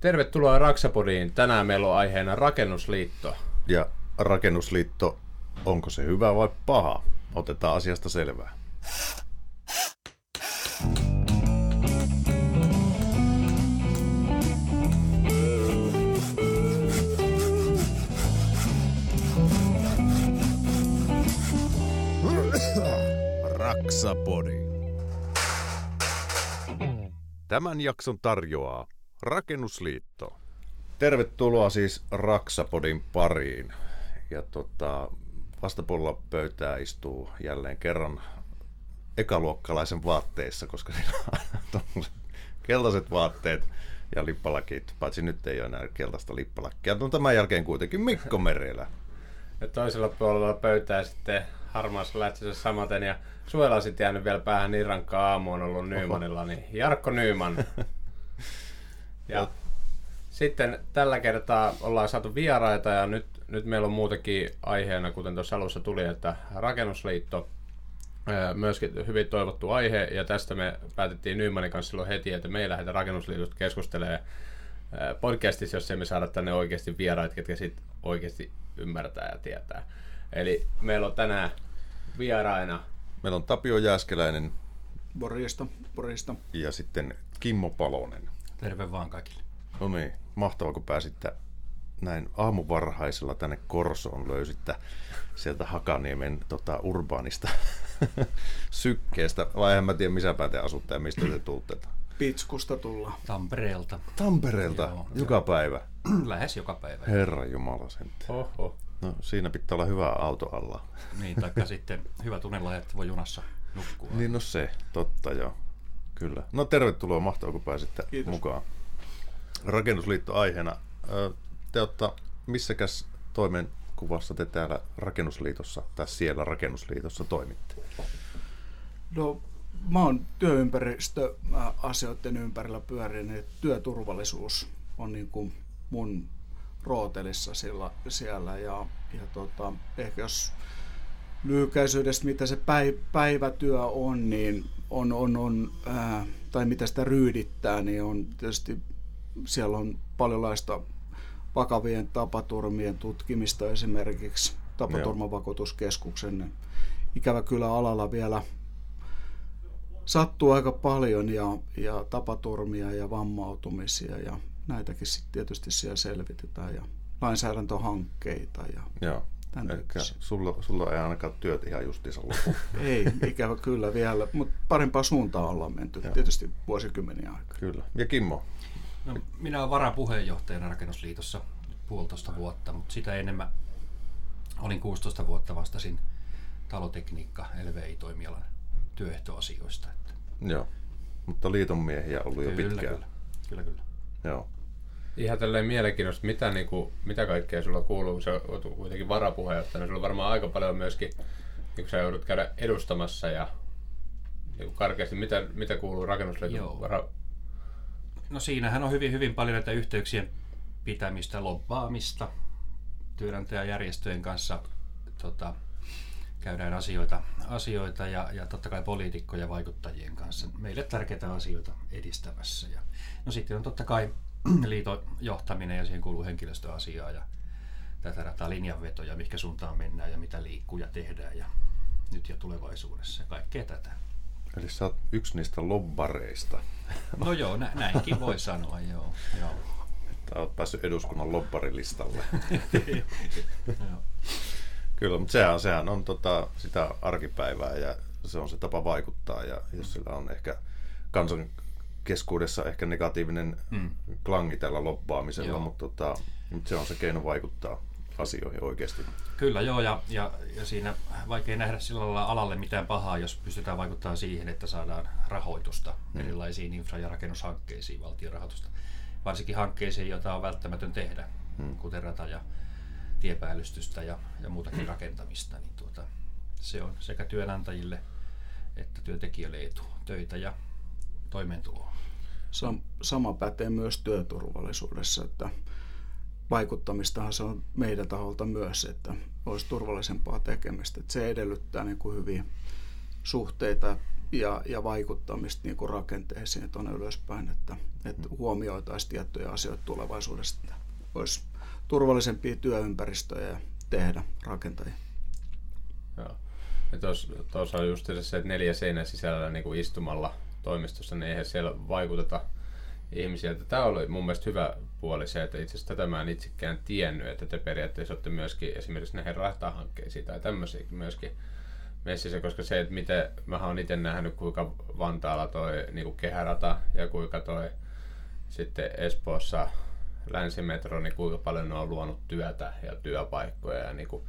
Tervetuloa Raksapodiin. Tänään meillä on aiheena Rakennusliitto. Ja Rakennusliitto, onko se hyvä vai paha? Otetaan asiasta selvää. Raksapodi. Tämän jakson tarjoaa Rakennusliitto. Tervetuloa siis Raksapodin pariin. Ja tota, vastapuolella pöytää istuu jälleen kerran ekaluokkalaisen vaatteissa, koska siinä on keltaiset vaatteet ja lippalakit, paitsi nyt ei ole enää keltaista lippalakkia. No tämän jälkeen kuitenkin Mikko Merelä. Ja toisella puolella pöytää sitten harmaassa lähtössä samaten ja suojella sitten jäänyt vielä päähän niin rankkaa aamu on ollut Nymanilla, niin Jarkko Nyman. Ja sitten tällä kertaa ollaan saatu vieraita ja nyt, nyt meillä on muutenkin aiheena, kuten tuossa alussa tuli, että Rakennusliitto myöskin hyvin toivottu aihe, ja tästä me päätettiin Nymanin kanssa silloin heti, että me ei lähdetä Rakennusliitosta keskustelemaan podcastissa, jos emme saada tänne oikeasti vieraita, ketkä sitten oikeasti ymmärtää ja tietää. Eli meillä on tänään vieraina. Meillä on Tapio Jääskeläinen. Borista, Borista. Ja sitten Kimmo Palonen. Terve vaan kaikille. No niin, mahtavaa kun pääsitte näin aamuvarhaisella tänne Korsoon löysitte sieltä Hakaniemen tota, urbaanista sykkeestä. Vai en mä tiedä, missä päin te asutte ja mistä te tuutte. Pitskusta tulla. Tampereelta. Tampereelta? Joo, joka joo. päivä? Lähes joka päivä. Herra Jumala sentään. Oho. No siinä pitää olla hyvä auto alla. Niin, taikka sitten hyvä tunnella, että voi junassa nukkua. Niin no se, totta joo. Kyllä. No tervetuloa, mahtavaa kun pääsitte Kiitos. mukaan. Rakennusliitto aiheena. Te olette missäkäs toimenkuvassa te täällä Rakennusliitossa tai siellä Rakennusliitossa toimitte? No mä oon työympäristöasioiden ympärillä pyörinyt. Työturvallisuus on niin kuin mun rootelissa sillä, siellä ja, ja tota, ehkä jos lyhykäisyydestä, mitä se päivätyö on, niin on, on, on ää, tai mitä sitä ryydittää, niin on tietysti siellä on paljonlaista vakavien tapaturmien tutkimista esimerkiksi tapaturmavakuutuskeskuksen. Ikävä kyllä alalla vielä sattuu aika paljon ja, ja tapaturmia ja vammautumisia ja näitäkin sitten tietysti siellä selvitetään ja lainsäädäntöhankkeita ja Joo. Eli sulla, sulla ei ainakaan työt ihan justiinsa lopu. ei, ikävä kyllä vielä, mutta parempaa suuntaan ollaan menty Joo. tietysti vuosikymmeniä aikaa. Kyllä. Ja Kimmo? No, minä olen varapuheenjohtajana Rakennusliitossa puolitoista vuotta, mutta sitä enemmän olin 16 vuotta vastasin talotekniikka LVI-toimialan työehtoasioista. Että. Joo, mutta liiton miehiä ollut kyllä, jo pitkään. Kyllä, kyllä. kyllä. Joo. Ihan tälleen mielenkiintoista, mitä, niin kuin, mitä kaikkea sulla kuuluu, kun sä oot kuitenkin varapuheenjohtajana. Sulla on varmaan aika paljon myöskin, niin kun sä joudut käydä edustamassa ja niin karkeasti, mitä, mitä kuuluu rakennusliiton vara... No siinähän on hyvin, hyvin paljon näitä yhteyksien pitämistä, lobbaamista työnantajajärjestöjen kanssa tota, käydään asioita, asioita ja, ja totta kai poliitikkoja vaikuttajien kanssa meille tärkeitä asioita edistämässä. Ja, no sitten on totta kai liiton johtaminen ja siihen kuuluu henkilöstöasiaa ja tätä rataa linjanvetoja, mikä suuntaan mennään ja mitä liikkuja tehdään ja nyt ja tulevaisuudessa ja kaikkea tätä. Eli sä oot yksi niistä lobbareista. No joo, nä- näinkin voi sanoa, joo. joo. Että oot päässyt eduskunnan lobbarilistalle. Kyllä, mutta sehän, sehän on tota, sitä arkipäivää ja se on se tapa vaikuttaa ja jos sillä on ehkä kansan keskuudessa ehkä negatiivinen mm. klangi tällä loppaamisella, mutta, tota, mutta se on se keino vaikuttaa asioihin oikeasti. Kyllä joo, ja, ja, ja siinä vaikea nähdä sillä lailla alalle mitään pahaa, jos pystytään vaikuttamaan siihen, että saadaan rahoitusta mm. erilaisiin infra- ja rakennushankkeisiin, valtion rahoitusta. Varsinkin hankkeisiin, joita on välttämätön tehdä, mm. kuten rata- ja tiepäällystystä ja, ja muutakin rakentamista. Niin tuota, se on sekä työnantajille että työntekijöille etu, töitä ja toimeentuloa. Sam, sama pätee myös työturvallisuudessa, että vaikuttamistahan se on meidän taholta myös, että olisi turvallisempaa tekemistä. Että se edellyttää niin kuin hyviä suhteita ja, ja vaikuttamista niin kuin rakenteisiin tuonne ylöspäin, että, että huomioitaisiin tiettyjä asioita tulevaisuudessa, että olisi turvallisempia työympäristöjä tehdä rakentajia. Joo. Ja tuossa on just se, että neljä seinän sisällä niin kuin istumalla toimistossa, niin eihän siellä vaikuteta ihmisiä. Tämä oli mun mielestä hyvä puoli se, että itse asiassa tätä mä en itsekään tiennyt, että te periaatteessa olette myöskin esimerkiksi näihin rahtahankkeisiin tai tämmöisiä myöskin messissä, koska se, että miten, mä oon itse nähnyt, kuinka Vantaalla toi niin kehärata ja kuinka toi sitten Espoossa länsimetro, niin kuinka paljon ne on luonut työtä ja työpaikkoja ja niin kuin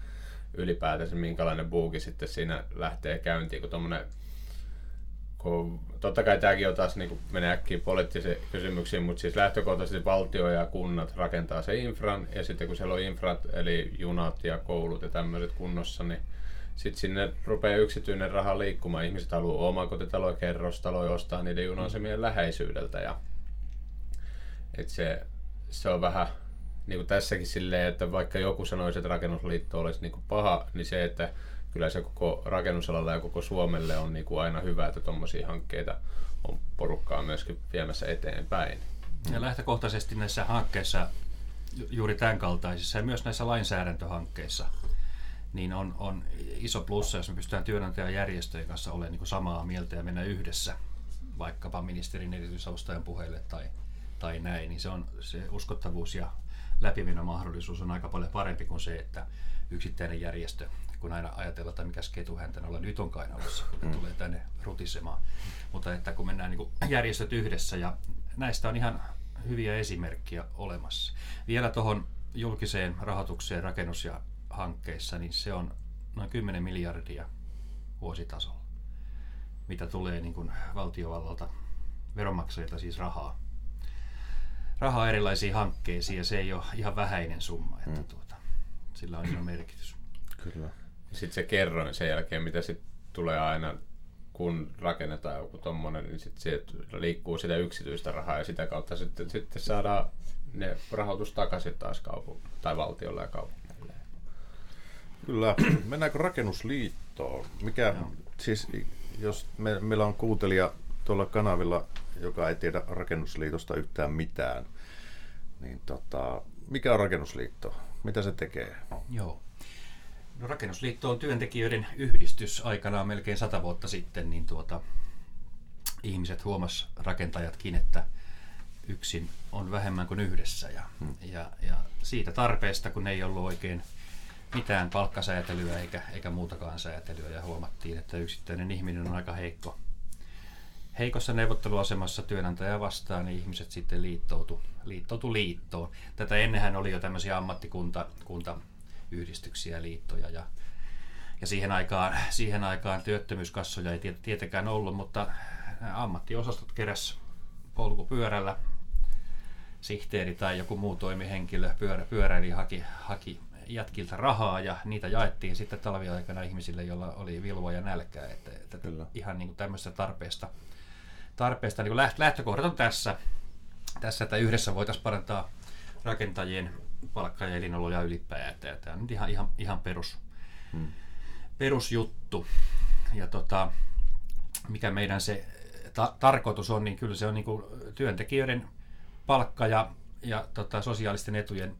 ylipäätänsä minkälainen buuki sitten siinä lähtee käyntiin, kun tuommoinen kun totta kai tämäkin on taas niin menee äkkiä poliittisiin kysymyksiin, mutta siis lähtökohtaisesti valtio ja kunnat rakentaa se infran, ja sitten kun siellä on infrat, eli junat ja koulut ja tämmöiset kunnossa, niin sitten sinne rupeaa yksityinen raha liikkumaan. Ihmiset haluaa omakotitaloja, kerrostaloja ostaa niiden junasemien läheisyydeltä. Ja, et se, se on vähän niin kuin tässäkin silleen, että vaikka joku sanoisi, että rakennusliitto olisi niin kuin paha, niin se, että kyllä se koko rakennusalalla ja koko Suomelle on niin kuin aina hyvä, että tuommoisia hankkeita on porukkaa myöskin viemässä eteenpäin. Ja lähtökohtaisesti näissä hankkeissa, juuri tämän kaltaisissa ja myös näissä lainsäädäntöhankkeissa, niin on, on iso plussa, jos me pystytään työnantajajärjestöjen kanssa olemaan niin samaa mieltä ja mennä yhdessä vaikkapa ministerin erityisavustajan puheille tai, tai näin, niin se on se uskottavuus ja läpimenomahdollisuus on aika paljon parempi kuin se, että yksittäinen järjestö, kun aina ajatellaan, että mikä ketu häntä olla nyt on kainalossa, kun mm. tulee tänne rutisemaan. Mutta että kun mennään niin järjestöt yhdessä ja näistä on ihan hyviä esimerkkejä olemassa. Vielä tuohon julkiseen rahoitukseen rakennus- ja hankkeissa, niin se on noin 10 miljardia vuositasolla, mitä tulee niin kuin valtiovallalta, veronmaksajilta siis rahaa, rahaa erilaisiin hankkeisiin ja se ei ole ihan vähäinen summa, että mm. tuota, sillä on iso merkitys. Kyllä. Sitten se kerroin sen jälkeen, mitä sitten tulee aina, kun rakennetaan joku tommonen, niin sitten se liikkuu sitä yksityistä rahaa ja sitä kautta sitten, sitten saadaan ne rahoitus takaisin taas kaupunki tai valtiolle ja kaupungille. Kyllä. Mennäänkö rakennusliittoon? Mikä, siis, jos me, meillä on kuuntelija tuolla kanavilla, joka ei tiedä rakennusliitosta yhtään mitään, niin tota, mikä on rakennusliitto? Mitä se tekee? Joo. No, rakennusliitto on työntekijöiden yhdistys aikanaan melkein sata vuotta sitten, niin tuota, ihmiset huomas rakentajatkin, että yksin on vähemmän kuin yhdessä. Ja, hmm. ja, ja siitä tarpeesta, kun ei ollut oikein mitään palkkasäätelyä eikä, eikä muutakaan säätelyä ja huomattiin, että yksittäinen ihminen on aika heikko. Heikossa neuvotteluasemassa työnantaja vastaan, niin ihmiset sitten liittoutu, liittoutu liittoon. Tätä ennenhän oli jo tämmöisiä ammattikunta, liittoja ja, ja siihen, aikaan, siihen aikaan työttömyyskassoja ei tietenkään ollut, mutta ammattiosastot keräs polkupyörällä sihteeri tai joku muu toimihenkilö pyörä, pyöräili haki, haki jätkiltä rahaa ja niitä jaettiin sitten talviaikana ihmisille, joilla oli vilvoa ja nälkää. Että, että Kyllä. ihan niin kuin tämmöistä tarpeesta, tarpeesta niin kuin lähtökohdat on tässä, tässä, että yhdessä voitaisiin parantaa rakentajien palkka- ja elinoloja ylipäätään. Tämä on nyt ihan, ihan, ihan perus, hmm. perusjuttu. Ja tota, mikä meidän se ta- tarkoitus on, niin kyllä se on niin kuin työntekijöiden palkka ja, ja tota, sosiaalisten etujen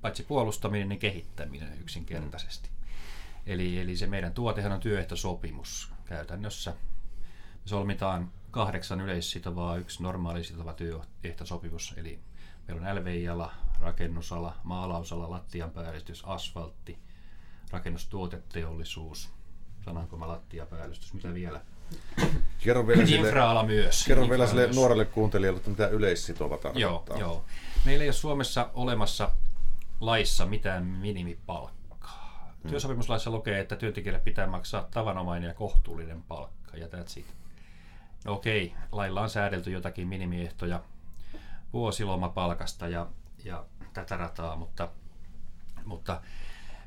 paitsi puolustaminen, niin kehittäminen yksinkertaisesti. Mm. Eli, eli se meidän tuotehan on työehtosopimus käytännössä. Me solmitaan kahdeksan yleissitovaa, yksi normaali sitova työehtosopimus, eli meillä on LVI-ala, rakennusala, maalausala, lattianpäällystys, asfaltti, rakennustuoteteollisuus, sananko mä lattiapäälystys, mitä vielä? Kerro vielä sille, Infra-ala myös. Kerro vielä sille nuorelle kuuntelijalle, että mitä yleissitova tarkoittaa. Joo, joo. Meillä ei ole Suomessa olemassa laissa mitään minimipalkkaa. Hmm. Työsopimuslaissa lukee, että työntekijälle pitää maksaa tavanomainen ja kohtuullinen palkka, ja that's it. No okei, lailla on säädelty jotakin minimiehtoja vuosilomapalkasta ja, ja tätä rataa, mutta, mutta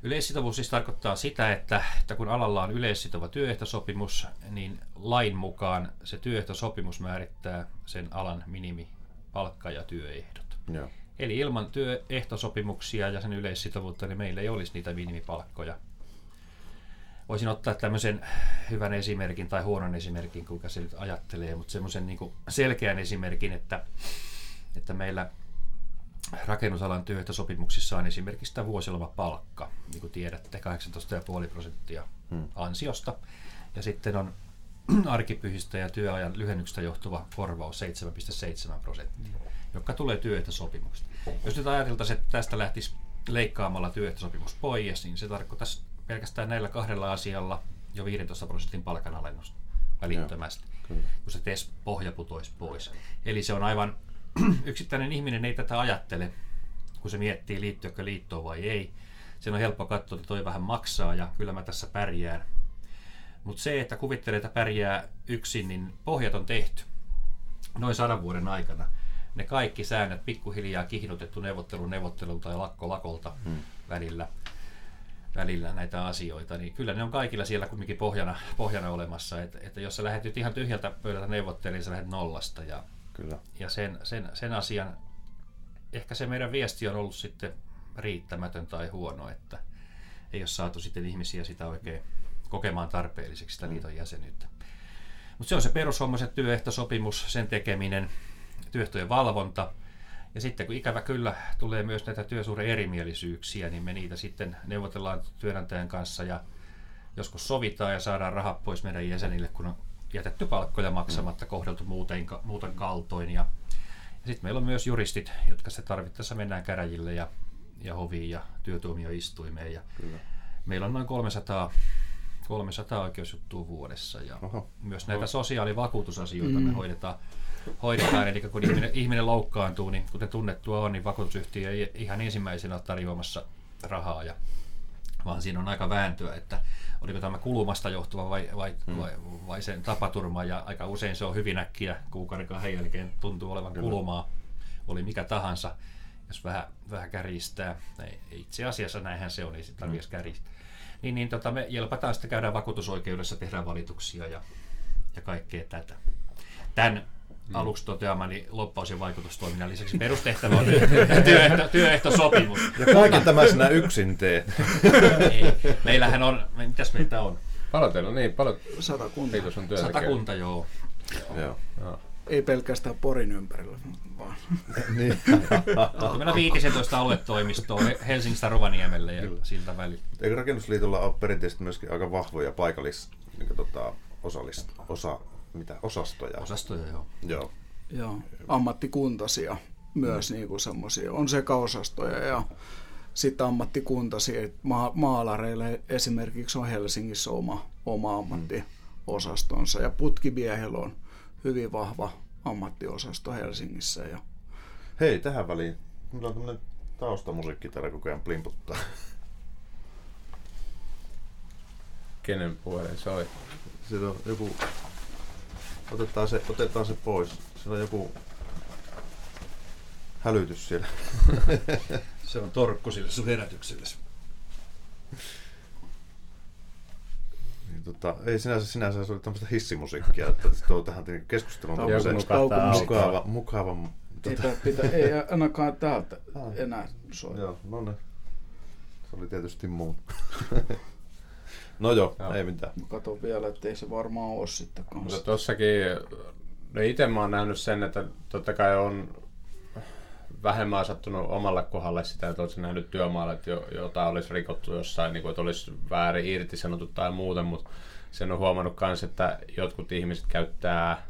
yleissitovuus siis tarkoittaa sitä, että, että kun alalla on yleissitova työehtosopimus, niin lain mukaan se työehtosopimus määrittää sen alan minimipalkka ja työehdot. Joo. Eli ilman työehtosopimuksia ja sen yleissitovuutta, niin meillä ei olisi niitä minimipalkkoja. voisin ottaa tämmöisen hyvän esimerkin tai huonon esimerkin, kuinka se nyt ajattelee, mutta semmoisen niin selkeän esimerkin, että, että meillä rakennusalan työehtosopimuksissa on esimerkiksi tämä vuosilomapalkka, niin kuin tiedätte, 18,5 prosenttia hmm. ansiosta. Ja sitten on arkipyhistä ja työajan lyhennyksestä johtuva korvaus 7,7 prosenttia, joka tulee työehtosopimuksesta. Jos nyt ajateltaisiin, että tästä lähtisi leikkaamalla työehtosopimus pois, niin se tarkoittaisi pelkästään näillä kahdella asialla jo 15 prosentin palkanalennusta välittömästi, Joo, kun se TES pohja putoisi pois. Eli se on aivan, yksittäinen ihminen ei tätä ajattele, kun se miettii liittyykö liittoon vai ei. Sen on helppo katsoa, että toi vähän maksaa ja kyllä mä tässä pärjään. Mutta se, että kuvittelee, että pärjää yksin, niin pohjat on tehty noin sadan vuoden aikana. Ne kaikki säännöt pikkuhiljaa kihnutettu neuvottelu neuvottelulta ja lakko lakolta hmm. välillä välillä näitä asioita, niin kyllä ne on kaikilla siellä kumminkin pohjana, pohjana olemassa. Että, että jos sä lähdet ihan tyhjältä pöydältä neuvottelemaan, sä lähdet nollasta. Ja, kyllä. ja sen, sen, sen asian, ehkä se meidän viesti on ollut sitten riittämätön tai huono, että ei ole saatu sitten ihmisiä sitä oikein kokemaan tarpeelliseksi sitä liiton jäsenyyttä. Mutta se on se perushomma, se työehtosopimus, sen tekeminen, työehtojen valvonta – ja sitten kun ikävä kyllä tulee myös näitä työsuhde erimielisyyksiä, niin me niitä sitten neuvotellaan työnantajan kanssa ja joskus sovitaan ja saadaan rahat pois meidän jäsenille, kun on jätetty palkkoja maksamatta, kohdeltu muuten, muuten kaltoin. Ja, ja sitten meillä on myös juristit, jotka se tarvittaessa mennään käräjille ja, ja hoviin ja työtuomioistuimeen. Ja Kyllä. Meillä on noin 300 300 oikeusjuttua vuodessa ja Oho. myös näitä sosiaalivakuutusasioita mm. me hoidetaan hoidetaan. Eli kun ihminen, ihminen loukkaantuu, niin kuten tunnettua on, niin vakuutusyhtiö ei ihan ensimmäisenä ole tarjoamassa rahaa. Ja, vaan siinä on aika vääntöä, että oliko tämä kulumasta johtuva vai, vai, hmm. vai, vai sen tapaturma. Ja aika usein se on hyvin äkkiä kuukauden kahden jälkeen tuntuu olevan Kyllä. kulumaa. Oli mikä tahansa, jos vähän, vähän kärjistää. Ei, itse asiassa näinhän se on, ei sitä tarvitse hmm. kärjistää. Niin, niin tota, me jelpataan sitten käydään vakuutusoikeudessa, tehdään valituksia ja, ja kaikkea tätä. Tämän. Aluksi toteamani loppaus- ja vaikutustoiminnan lisäksi perustehtävä on työehto, työehtosopimus. Ja kaiken tämä sinä yksin teet. Ei. Meillähän on, mitäs meitä on? Paljon teillä on niin, paljon Satakunta. on Satakunta, joo. joo. joo. Ei pelkästään Porin ympärillä, vaan. niin. Meillä on 15 aluetoimistoa Helsingistä Rovaniemelle ja Kyllä. siltä välillä. Eikö Rakennusliitolla ole perinteisesti myöskin aika vahvoja paikallis, niin kuin, tota, osallist, osa, mitä, osastoja. Osastoja, joo. Joo. joo. Ammattikuntasia myös mm. niin semmoisia. On sekaosastoja ja sitten ammattikuntasia. Ma- maalareille esimerkiksi on Helsingissä oma, oma ammattiosastonsa ja putkimiehellä on hyvin vahva ammattiosasto Helsingissä. Ja... Hei, tähän väliin. Mulla on tämmöinen taustamusiikki täällä koko ajan plimputtaa. Kenen puolen soi? Siellä on joku Otetaan se, otetaan se pois. Siellä on joku hälytys siellä. se on torkku sille sun herätykselle. Niin, tota, ei sinänsä, sinänsä se oli tämmöistä hissimusiikkia, että tuo tähän keskusteluun mukava, mukava Tota... Pitä, pitä, ei ainakaan täältä enää soi. Joo, no ne. Se oli tietysti muu. No joo, joo. ei mitään. Mä katson vielä, että ei se varmaan ole sitten kanssa. Mutta tossakin, no itse mä oon nähnyt sen, että totta kai on vähemmän sattunut omalle kohdalle sitä, että oletko nähnyt työmaalla, että jota olisi rikottu jossain, niin kuin, että olisi väärin irtisanottu tai muuten, mutta sen on huomannut myös, että jotkut ihmiset käyttää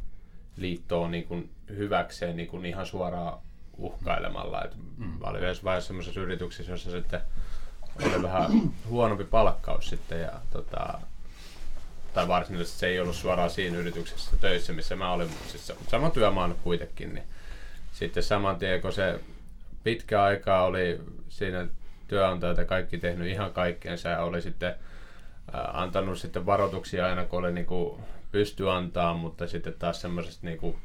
liittoa niin kuin hyväkseen niin kuin ihan suoraan uhkailemalla. Et mm. Mä olin yhdessä vaiheessa sellaisessa yrityksessä, jossa sitten oli vähän huonompi palkkaus sitten ja tota, tai varsinaisesti se ei ollut suoraan siinä yrityksessä töissä, missä mä olin, mutta siis sama työmaa kuitenkin, niin sitten saman tien, kun se pitkä aikaa oli siinä työnantajat ja kaikki tehnyt ihan kaikkeensa ja oli sitten ää, antanut sitten varoituksia aina, kun oli niin pysty antaa, mutta sitten taas semmoisesta niin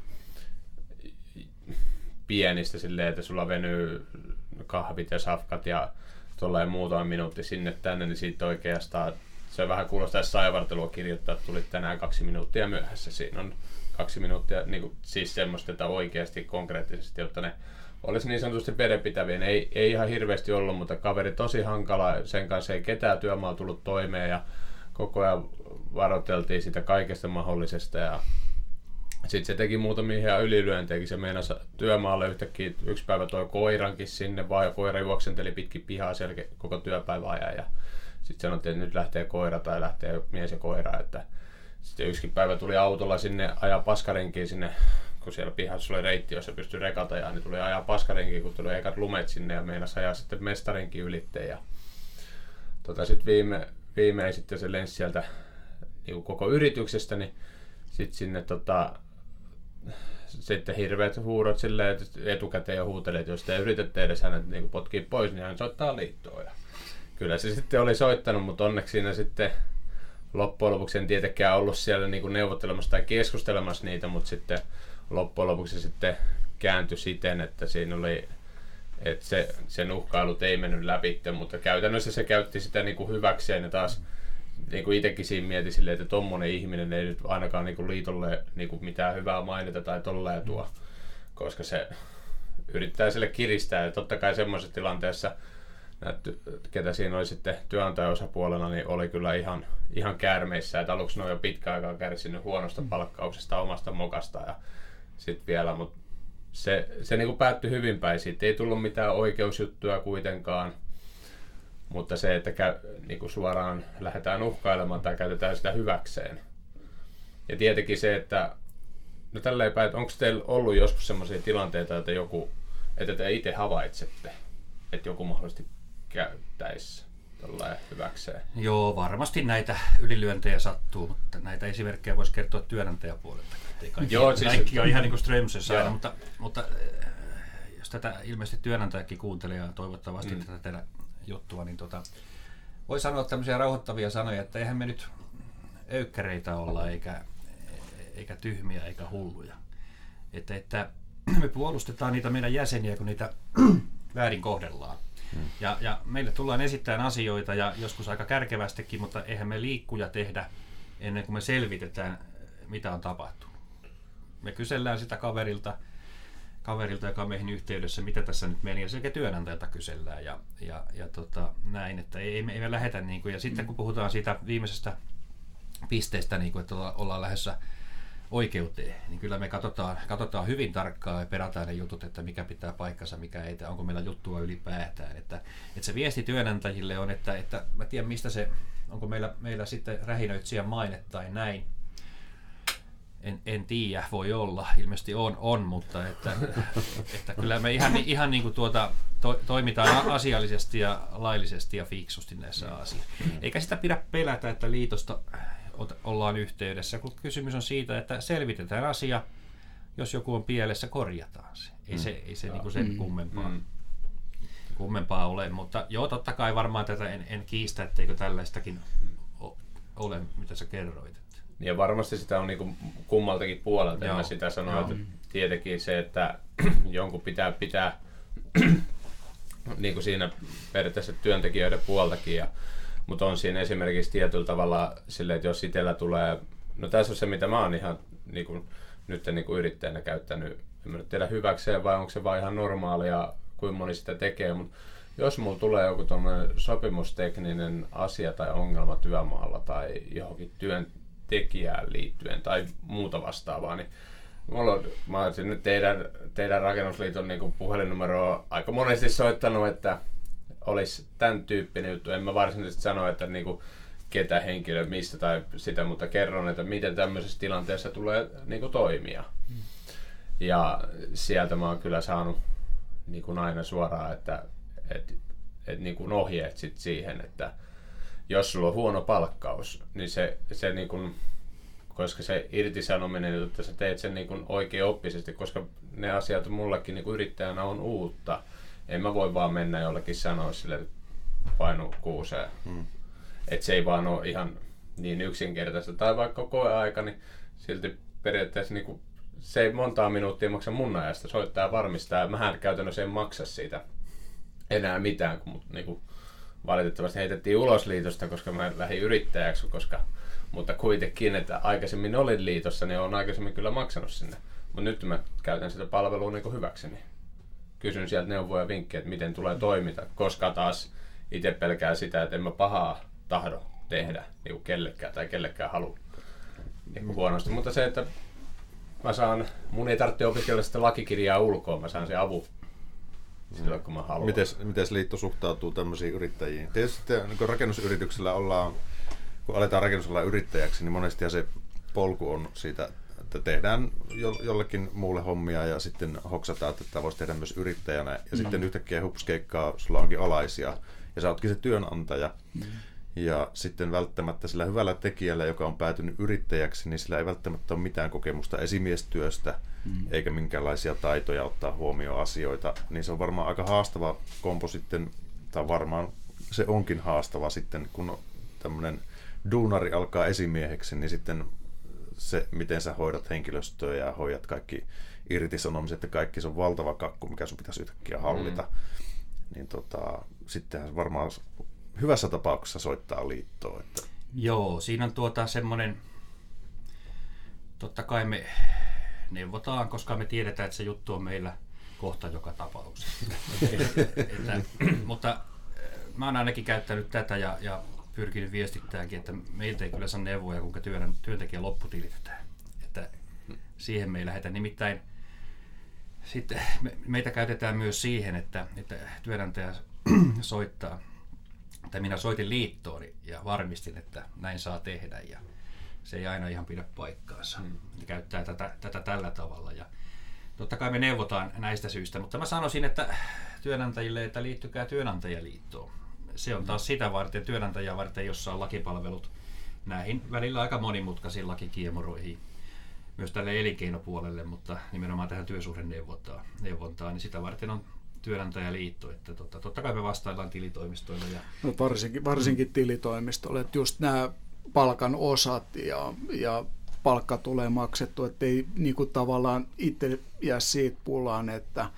pienistä silleen, että sulla venyy kahvit ja safkat ja tuollainen muutama minuutti sinne tänne, niin siitä oikeastaan se vähän kuulostaa saivartelua kirjoittaa, että tulit tänään kaksi minuuttia myöhässä. Siinä on kaksi minuuttia, niin kuin, siis semmoista, että oikeasti konkreettisesti, jotta ne olisi niin sanotusti vedenpitäviä. Ei, ei ihan hirveästi ollut, mutta kaveri tosi hankala, sen kanssa ei ketään työmaalla tullut toimeen ja koko ajan varoiteltiin sitä kaikesta mahdollisesta ja sitten se teki muutamia ihan ylilyöntejäkin. Se meinasi työmaalle yhtäkkiä yksi päivä toi koirankin sinne vaan koira juoksenteli pitkin pihaa selke koko työpäivän ajan. Ja sitten sanottiin, että nyt lähtee koira tai lähtee mies ja koira. Että sitten yksikin päivä tuli autolla sinne ajaa paskarinkiin sinne, kun siellä pihassa oli reitti, jossa pystyi rekata ja niin tuli ajaa paskarinkiin, kun tuli ekat lumet sinne ja meinasi ajaa sitten mestarinkin ylitteen. Ja tota, sitten viime, viimein sitten se lensi sieltä niin koko yrityksestä, niin sitten sinne tota, sitten hirveät huurot silleen, että etukäteen jo huutelee, että jos te yritätte edes hänet niin potkii pois, niin hän soittaa liittoon. Ja kyllä se sitten oli soittanut, mutta onneksi siinä sitten loppujen lopuksi en tietenkään ollut siellä niin kuin neuvottelemassa tai keskustelemassa niitä, mutta sitten loppujen lopuksi sitten kääntyi siten, että siinä oli että se, sen uhkailut ei mennyt läpi, mutta käytännössä se käytti sitä niin kuin hyväkseen ja taas niin kuin itsekin siinä mietin silleen, että tommonen ihminen ei nyt ainakaan niin kuin liitolle niin kuin mitään hyvää mainita tai tolleen tuo, koska se yrittää sille kiristää ja totta kai semmoisessa tilanteessa ketä siinä oli sitten työnantajaosapuolena, niin oli kyllä ihan, ihan käärmeissä, että aluksi ne on jo pitkä aikaa kärsinyt huonosta palkkauksesta omasta mokasta ja sitten vielä, mutta se, se niin kuin päättyi hyvin päin. Siitä ei tullut mitään oikeusjuttuja kuitenkaan. Mutta se, että käy, niin kuin suoraan lähdetään uhkailemaan tai käytetään sitä hyväkseen. Ja tietenkin se, että no päin, että onko teillä ollut joskus sellaisia tilanteita, että joku, että te itse havaitsette, että joku mahdollisesti käyttäisi tällä hyväkseen? Joo, varmasti näitä ylilyöntejä sattuu, mutta näitä esimerkkejä voisi kertoa työnantajapuolelta. Kaikki, Joo, siis, kaikki on ihan niin kuin Strömsössä aina, mutta, mutta eh, jos tätä ilmeisesti työnantajakin kuuntelee ja toivottavasti mm. tätä teidän juttua, niin tota, voi sanoa tämmöisiä rauhoittavia sanoja, että eihän me nyt öykkäreitä olla, eikä, eikä tyhmiä, eikä hulluja. Että, että me puolustetaan niitä meidän jäseniä, kun niitä väärin kohdellaan. Hmm. Ja, ja meille tullaan esittämään asioita ja joskus aika kärkevästikin, mutta eihän me liikkuja tehdä ennen kuin me selvitetään, mitä on tapahtunut. Me kysellään sitä kaverilta, kaverilta, joka on meihin yhteydessä, mitä tässä nyt ja sekä työnantajalta kysellään ja, ja, ja tota, näin, että ei, me, ei me lähetä, niin kuin, ja sitten kun puhutaan siitä viimeisestä pisteestä, niin kuin, että ollaan lähdössä oikeuteen, niin kyllä me katsotaan, katsotaan hyvin tarkkaan ja perataan ne jutut, että mikä pitää paikkansa, mikä ei, onko meillä juttua ylipäätään. Että, että se viesti työnantajille on, että, että mä tiedän mistä se, onko meillä, meillä sitten rähinöitsijän maine tai näin, en, en tiedä, voi olla, ilmeisesti on, on mutta että, että kyllä me ihan, ihan niin kuin tuota, to, toimitaan asiallisesti ja laillisesti ja fiksusti näissä asioissa. Eikä sitä pidä pelätä, että liitosta ollaan yhteydessä, kun kysymys on siitä, että selvitetään asia, jos joku on pielessä, korjataan se. Ei se, ei se niin kuin sen mm. kummempaa, mm. kummempaa ole, mutta joo, totta kai varmaan tätä en, en kiistä, etteikö tällaistakin ole, mitä sä kerroit. Ja varmasti sitä on niin kummaltakin puolelta. Joo. En mä sitä sano, Joo. että tietenkin se, että jonkun pitää pitää niin kuin siinä periaatteessa työntekijöiden puoltakin. Ja, mutta on siinä esimerkiksi tietyllä tavalla sille, että jos itsellä tulee, no tässä on se, mitä mä oon ihan niin kuin, nyt niin kuin yrittäjänä käyttänyt, en mä nyt tiedä hyväkseen vai onko se vaan ihan normaalia, kuin moni sitä tekee, mutta jos mulla tulee joku sopimustekninen asia tai ongelma työmaalla tai johonkin työn, tekijään liittyen tai muuta vastaavaa, niin mulla on, mä olisin nyt teidän, teidän rakennusliiton niin puhelinnumeroa aika monesti soittanut, että olisi tämän tyyppinen juttu. En mä varsinaisesti sano, että niin kuin, ketä henkilö, mistä tai sitä, mutta kerron, että miten tämmöisessä tilanteessa tulee niin kuin, toimia. Hmm. Ja sieltä mä oon kyllä saanut niin kuin aina suoraan, että et, et, niin kuin ohjeet sit siihen, että jos sulla on huono palkkaus, niin se, se niin kuin, koska se irtisanominen, että sä teet sen niin kuin oikein oppisesti, koska ne asiat mullakin niin kuin yrittäjänä on uutta. En mä voi vaan mennä jollekin sanoa sille painu kuuseen. Hmm. Että se ei vaan ole ihan niin yksinkertaista. Tai vaikka koeaika, niin silti periaatteessa niin kuin, se ei montaa minuuttia maksa mun ajasta. Soittaa ja varmistaa. Mähän käytännössä en maksa siitä enää mitään, kun niin kuin, valitettavasti heitettiin ulos liitosta, koska mä lähdin yrittäjäksi, koska, mutta kuitenkin, että aikaisemmin olin liitossa, niin olen aikaisemmin kyllä maksanut sinne. Mutta nyt mä käytän sitä palvelua niin hyväkseni. Kysyn sieltä neuvoja ja vinkkejä, että miten tulee toimita, koska taas itse pelkää sitä, että en mä pahaa tahdo tehdä niin kuin kellekään tai kellekään halua niin kuin huonosti. Mutta se, että mä saan, mun ei tarvitse opiskella sitä lakikirjaa ulkoa, mä saan sen avun silloin, kun mä haluan. Mites, mites liitto suhtautuu tämmöisiin yrittäjiin? Tietysti niin rakennusyrityksellä ollaan, kun aletaan rakennusalan yrittäjäksi, niin monesti se polku on siitä, että tehdään jollekin muulle hommia ja sitten hoksataan, että tämä voisi tehdä myös yrittäjänä. Ja mm. sitten yhtäkkiä hupskeikkaa, sulla onkin alaisia ja sä ootkin se työnantaja. Mm. Ja sitten välttämättä sillä hyvällä tekijällä, joka on päätynyt yrittäjäksi, niin sillä ei välttämättä ole mitään kokemusta esimiestyöstä, mm. eikä minkäänlaisia taitoja ottaa huomioon asioita. Niin se on varmaan aika haastava kompo sitten, tai varmaan se onkin haastava sitten, kun tämmöinen duunari alkaa esimieheksi, niin sitten se, miten sä hoidat henkilöstöä ja hoidat kaikki irtisanomiset ja kaikki, se on valtava kakku, mikä sun pitäisi yhtäkkiä hallita. Mm. Niin tota, sittenhän varmaan hyvässä tapauksessa soittaa liittoon. Että... Joo, siinä on tuota semmoinen, totta kai me neuvotaan, koska me tiedetään, että se juttu on meillä kohta joka tapauksessa. että, mutta äh, mä oon ainakin käyttänyt tätä ja, ja pyrkinyt viestittäänkin, että meiltä ei kyllä saa neuvoja, kuinka työn, työntekijä lopputilitetään. Että siihen me ei lähdetä. Nimittäin sitten me, meitä käytetään myös siihen, että, että työnantaja soittaa että minä soitin liittoon ja varmistin, että näin saa tehdä ja se ei aina ihan pidä paikkaansa. Mm. Ne käyttää tätä, tätä tällä tavalla ja totta kai me neuvotaan näistä syistä, mutta mä sanoisin, että työnantajille, että liittykää työnantajaliittoon. Se on taas sitä varten, työnantajia varten, jossa on lakipalvelut näihin välillä aika monimutkaisiin lakikiemuroihin myös tälle elinkeinopuolelle, mutta nimenomaan tähän työsuhdeneuvontaan, neuvontaan, niin sitä varten on työnantajaliitto, että totta, totta kai me vastaillaan tilitoimistoille. Ja... No varsinkin, varsinkin tilitoimistolle, että just nämä palkan osat ja, ja palkka tulee maksettu, että ei niin kuin tavallaan itse jää siitä pulaan, että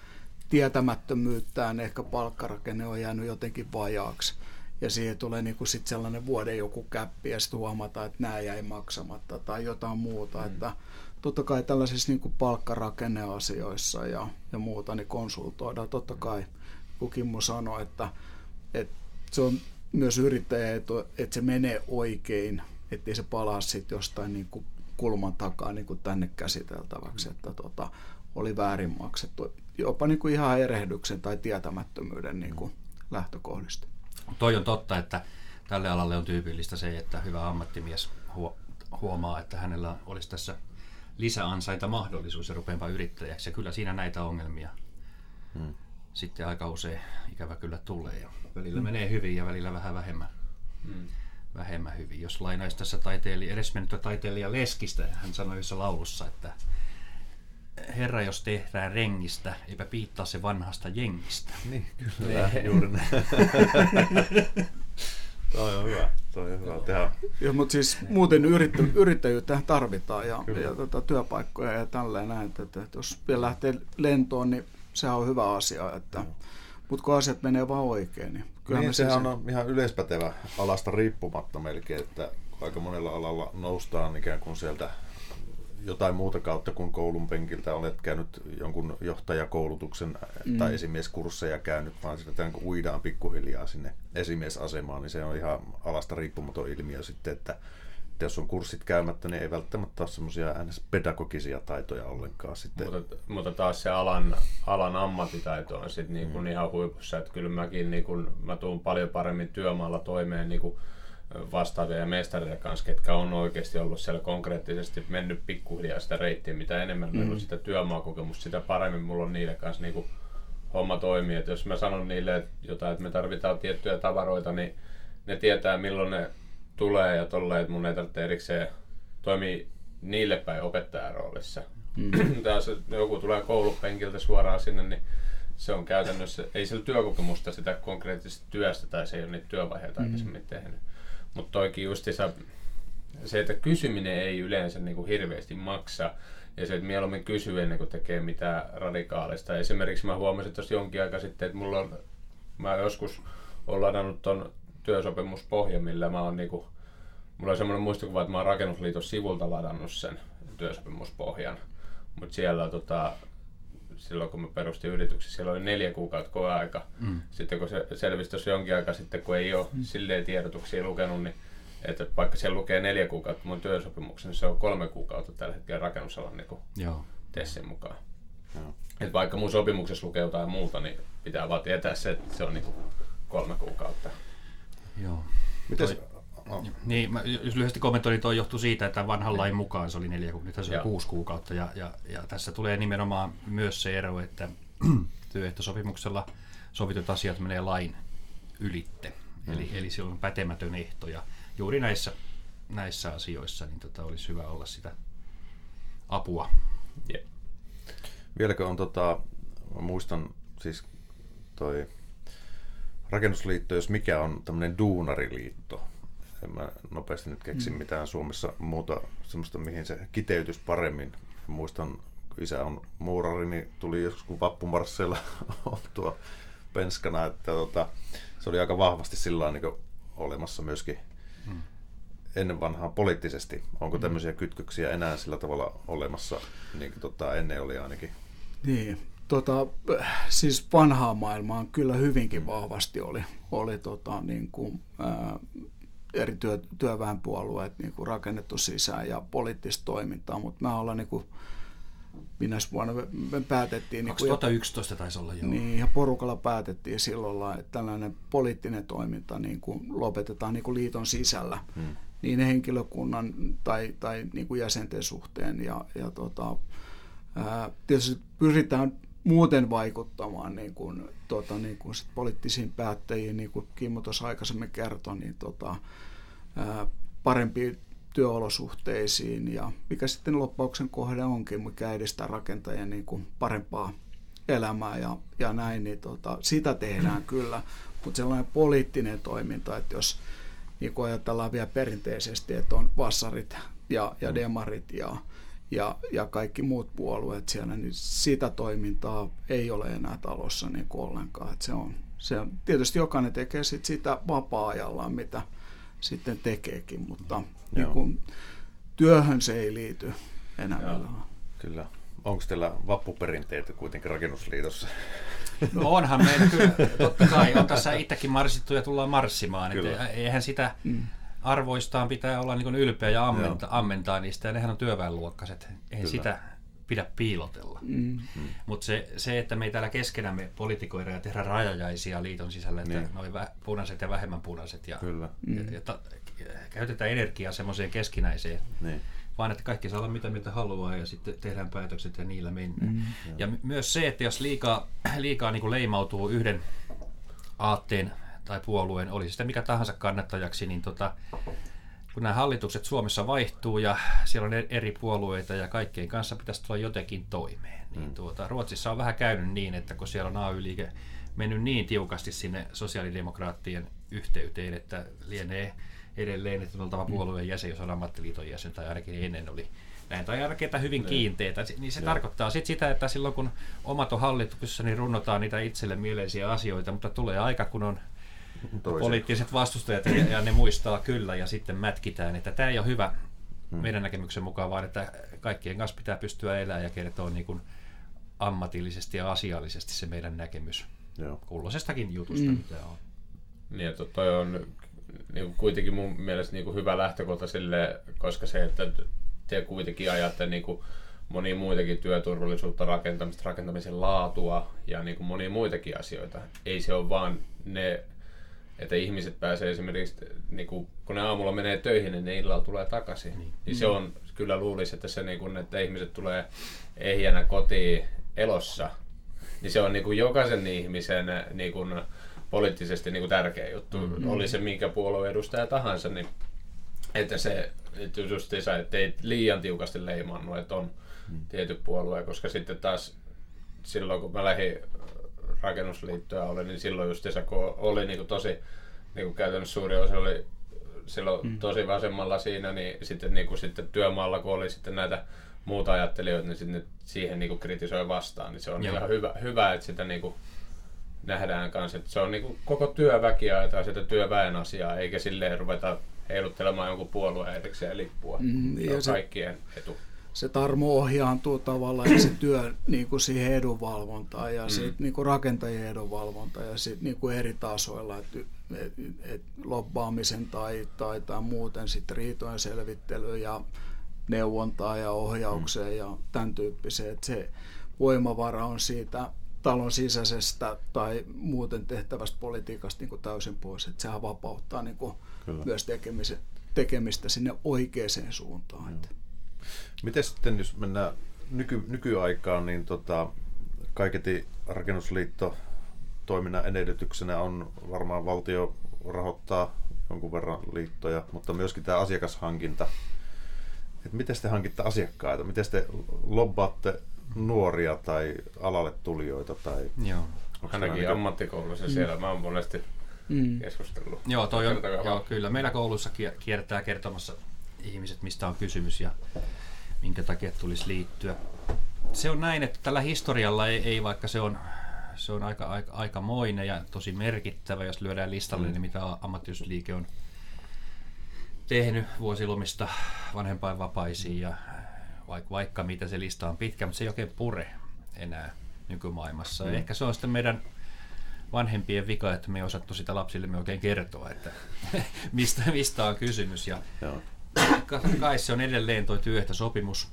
tietämättömyyttään ehkä palkkarakenne on jäänyt jotenkin vajaaksi. Ja siihen tulee niin kuin sit sellainen vuoden joku käppi ja sitten huomataan, että nämä jäi maksamatta tai jotain muuta. Mm. Että totta kai tällaisissa niin kuin palkkarakenneasioissa ja, ja muuta niin konsultoidaan. Totta kai, kun Kimmo sanoi, että, että se on myös yrittäjä, että se menee oikein, ettei se palaa sitten jostain niin kuin kulman takaa niin kuin tänne käsiteltäväksi, että tota, oli väärin maksettu. Jopa niin kuin ihan erehdyksen tai tietämättömyyden niin kuin lähtökohdista. Toi on totta, että tälle alalle on tyypillistä se, että hyvä ammattimies huomaa, että hänellä olisi tässä lisäansaita mahdollisuus ja rupeanpa yrittäjäksi. Ja kyllä siinä näitä ongelmia hmm. sitten aika usein ikävä kyllä tulee. Ja välillä hmm. menee hyvin ja välillä vähän vähemmän, hmm. vähemmän hyvin. Jos lainaisi tässä taiteilija, edesmennyttä taiteilija Leskistä, hän sanoi yhdessä laulussa, että Herra, jos tehdään rengistä, eipä piittaa se vanhasta jengistä. Niin, kyllä, juuri näin. Toi on hyvä. Toi on hyvä tehdä. Ja, mutta siis muuten yrittä, yrittäjyyttä tarvitaan ja, ja tota, työpaikkoja ja tälleen näin. Että, että, jos vielä lähtee lentoon, niin se on hyvä asia. Että, mutta kun asiat menee vaan oikein, niin kyllä niin, sehän se... on ihan yleispätevä alasta riippumatta melkein, että aika monella alalla noustaan ikään kuin sieltä jotain muuta kautta kuin koulun penkiltä olet käynyt jonkun johtajakoulutuksen mm. tai esimieskursseja käynyt, vaan sitä kun uidaan pikkuhiljaa sinne esimiesasemaan, niin se on ihan alasta riippumaton ilmiö sitten, että jos on kurssit käymättä, niin ei välttämättä ole semmoisia pedagogisia taitoja ollenkaan sitten. Mutta, mutta taas se alan, alan ammattitaito on sitten niin kuin mm. ihan huipussa, että kyllä mäkin niin kuin, mä tuun paljon paremmin työmaalla toimeen niin kuin vastaavia mestareiden kanssa, ketkä on oikeasti ollut siellä konkreettisesti mennyt pikkuhiljaa sitä reittiä, mitä enemmän mm. meillä on sitä työmaakokemusta, sitä paremmin mulla on niiden kanssa niin kuin homma toimii. Et jos mä sanon niille että jotain, että me tarvitaan tiettyjä tavaroita, niin ne tietää milloin ne tulee ja tolleen, että mun ei tarvitse erikseen toimia niille päin opettajan roolissa. Mm. Taas joku tulee koulupenkiltä suoraan sinne, niin se on käytännössä, ei sillä työkokemusta sitä konkreettisesta työstä tai se ei ole niitä työvaiheita mm. aikaisemmin tehnyt. Mutta toikin justissa, se, että kysyminen ei yleensä niin kuin hirveästi maksa, ja se, että mieluummin kysyy ennen kuin tekee mitään radikaalista. Esimerkiksi mä huomasin tuossa jonkin aika sitten, että mulla on, mä joskus olen ladannut ton työsopimuspohjan, millä mä oon niinku, mulla on semmoinen muistikuva, että mä oon rakennusliiton sivulta ladannut sen työsopimuspohjan. Mutta siellä tota, silloin kun mä perustin yrityksen, siellä oli neljä kuukautta koeaika. Mm. Sitten kun se selvisi tuossa jonkin aikaa sitten, kun ei ole mm. silleen tiedotuksia lukenut, niin Että vaikka siellä lukee neljä kuukautta mun työsopimuksen, niin se on kolme kuukautta tällä hetkellä rakennusalan niin Joo. Tessin mukaan. Joo. Et vaikka mun sopimuksessa lukee jotain muuta, niin pitää vaan tietää se, että se on niin kolme kuukautta. Joo. Mites, Niin, mä, jos lyhyesti kommentoin, niin toi johtuu siitä, että vanhan lain mukaan se oli neljä kuukautta, nyt se on kuusi kuukautta. Ja, ja, ja, tässä tulee nimenomaan myös se ero, että työehtosopimuksella sovitut asiat menee lain ylitte. Eli, eli se on pätemätön ehto. Ja juuri näissä, näissä asioissa niin tota, olisi hyvä olla sitä apua. Yeah. vieläkö on tota, muistan siis toi rakennusliitto, jos mikä on tämmöinen duunariliitto. En mä nopeasti nyt keksi mm. mitään Suomessa muuta semmoista, mihin se kiteytys paremmin. Muistan, kun isä on muurari, niin tuli joskus kun vappumarsseilla oltua penskana, että tota, se oli aika vahvasti sillä niin olemassa myöskin ennen vanhaa poliittisesti. Onko tämmöisiä kytköksiä enää sillä tavalla olemassa, niin kuin tota, ennen oli ainakin? Niin, tota, siis vanhaa maailmaa kyllä hyvinkin vahvasti oli, oli tota, niin kuin, ää, eri työ, työväenpuolueet niin kuin rakennettu sisään ja poliittista toimintaa, mutta me ollaan niin kuin, minä vuonna me, päätettiin... Niin kuin, 2011 taisi olla jo. niin, ja porukalla päätettiin silloin, että tällainen poliittinen toiminta niin kuin lopetetaan niin kuin liiton sisällä hmm. niin henkilökunnan tai, tai niin kuin jäsenten suhteen. Ja, ja tota, ää, tietysti pyritään muuten vaikuttamaan niin kuin, tota, niin kuin sit poliittisiin päättäjiin, niin kuin Kimmo tuossa aikaisemmin kertoi, niin tota, ää, parempiin työolosuhteisiin ja mikä sitten loppauksen kohde onkin, mikä edistää rakentajien niin kuin parempaa elämää ja, ja näin, niin tota, sitä tehdään kyllä, mutta sellainen poliittinen toiminta, että jos niin kuin ajatellaan vielä perinteisesti, että on vassarit ja, ja demarit ja, ja, ja kaikki muut puolueet siellä, niin sitä toimintaa ei ole enää talossa niin kuin ollenkaan. Että se on, se on, tietysti jokainen tekee sit sitä vapaa-ajallaan, mitä sitten tekeekin, mutta niin kuin, työhön se ei liity enää Joo. millään. Kyllä. Onko teillä vappuperinteitä kuitenkin rakennusliitossa? No onhan meillä kyllä, totta kai on tässä itsekin marssittu ja tullaan marssimaan. Kyllä. Että eihän sitä arvoistaan pitää olla niin ylpeä ja ammenta, ammentaa niistä, ja nehän on työväenluokkaiset. Eihän Kyllä. sitä pidä piilotella. Mm. Mutta se, se, että me ei täällä keskenämme politikoida ja tehdä rajajaisia liiton sisällä, että Niin. noin vä- punaiset ja vähemmän punaiset, ja, Kyllä. ja, ja ta, käytetään energiaa semmoiseen keskinäiseen, Niin. vaan että kaikki saa olla mitä mitä haluaa ja sitten tehdään päätökset ja niillä mennään. Mm, ja my- myös se, että jos liikaa, liikaa niin kuin leimautuu yhden aatteen tai puolueen, oli sitä mikä tahansa kannattajaksi, niin tota, kun nämä hallitukset Suomessa vaihtuu ja siellä on e- eri puolueita ja kaikkien kanssa pitäisi tulla jotenkin toimeen. Niin tuota, Ruotsissa on vähän käynyt niin, että kun siellä on AY-liike mennyt niin tiukasti sinne sosiaalidemokraattien yhteyteen, että lienee edelleen, että on oltava puolueen jäsen, jos on ammattiliiton jäsen, tai ainakin ennen oli näin, tai rakentaa hyvin kiinteitä, niin se tarkoittaa sit sitä, että silloin kun omat on hallituksessa, niin runnotaan niitä itselle mieleisiä asioita, mutta tulee aika, kun on Toisin. poliittiset vastustajat ja, ja ne muistaa kyllä ja sitten mätkitään, että tämä ei ole hyvä meidän näkemyksen mukaan, vaan että kaikkien kanssa pitää pystyä elämään ja kertoa niin kuin ammatillisesti ja asiallisesti se meidän näkemys Joo. kulloisestakin jutusta, mm. mitä on. Niin, että toi on niin kuin kuitenkin mun mielestä niin kuin hyvä lähtökohta sille, koska se, että te kuitenkin ajatte niin kuin monia muitakin työturvallisuutta, rakentamista, rakentamisen laatua ja niin kuin monia muitakin asioita. Ei se ole vaan ne, että ihmiset pääsee esimerkiksi, niin kuin, kun ne aamulla menee töihin, niin ne illalla tulee takaisin. Niin, niin se on, kyllä luulisi, että se, niin kuin, että ihmiset tulee ehjänä kotiin elossa, niin se on niin kuin jokaisen ihmisen niin kuin, poliittisesti niin kuin tärkeä juttu. Mm. Oli se minkä puolueen edustaja tahansa, niin että se että justiinsa, että ei liian tiukasti leimannut, että on mm. tietty puolue, koska sitten taas silloin kun mä lähdin rakennusliittoa oli, niin silloin justiinsa kun oli niin kuin tosi, niin kuin käytännössä suuri osa oli silloin mm. tosi vasemmalla siinä, niin sitten, niin kuin sitten työmaalla kun oli sitten näitä muuta ajattelijoita, niin sitten siihen niin kuin kritisoi vastaan, niin se on Joo. ihan hyvä, hyvä, että sitä niin kuin nähdään kanssa, että se on niin kuin koko työväki ajetaan sitä työväen asiaa, eikä silleen ruveta heiluttelemaan jonkun puolueen erikseen lippua. Mm, se on se- kaikkien etu. Se tarmo ohjaantuu tavallaan ja se työ niin kuin siihen edunvalvontaan ja mm. sitten niin kuin rakentajien edunvalvontaan ja sitten niin kuin eri tasoilla. Et y- et, et lobbaamisen tai, tai, tai muuten sitten riitojen selvittely ja neuvontaa ja ohjaukseen mm. ja tämän tyyppiseen. Että se voimavara on siitä talon sisäisestä tai muuten tehtävästä politiikasta niin kuin täysin pois. Että sehän vapauttaa niin kuin myös tekemisen, tekemistä sinne oikeaan suuntaan. Joo. Miten sitten, jos mennään nyky, nykyaikaan, niin tota, kaiketi rakennusliitto toiminnan edellytyksenä on varmaan valtio rahoittaa jonkun verran liittoja, mutta myöskin tämä asiakashankinta. Et miten te hankitte asiakkaita? Miten te lobbaatte nuoria tai alalle tulijoita? Tai Joo. Ainakin niin ammattikoulussa mm. siellä mä oon monesti mm. keskustellut. Joo, toi on, joo, kyllä. Meillä koulussa kiertää kertomassa ihmiset, mistä on kysymys ja minkä takia tulisi liittyä. Se on näin, että tällä historialla ei, ei vaikka se on, se on aika, aika, aikamoinen ja tosi merkittävä, jos lyödään listalle, mm. niin mitä ammattiyhdistysliike on tehnyt vuosilomista vanhempainvapaisiin ja vaikka, vaikka mitä se lista on pitkä, mutta se ei oikein pure enää nykymaailmassa. Mm. ehkä se on sitten meidän vanhempien vika, että me ei osattu sitä lapsille oikein kertoa, että mistä, mistä on kysymys. Ja Joo kai se on edelleen tuo työehtosopimus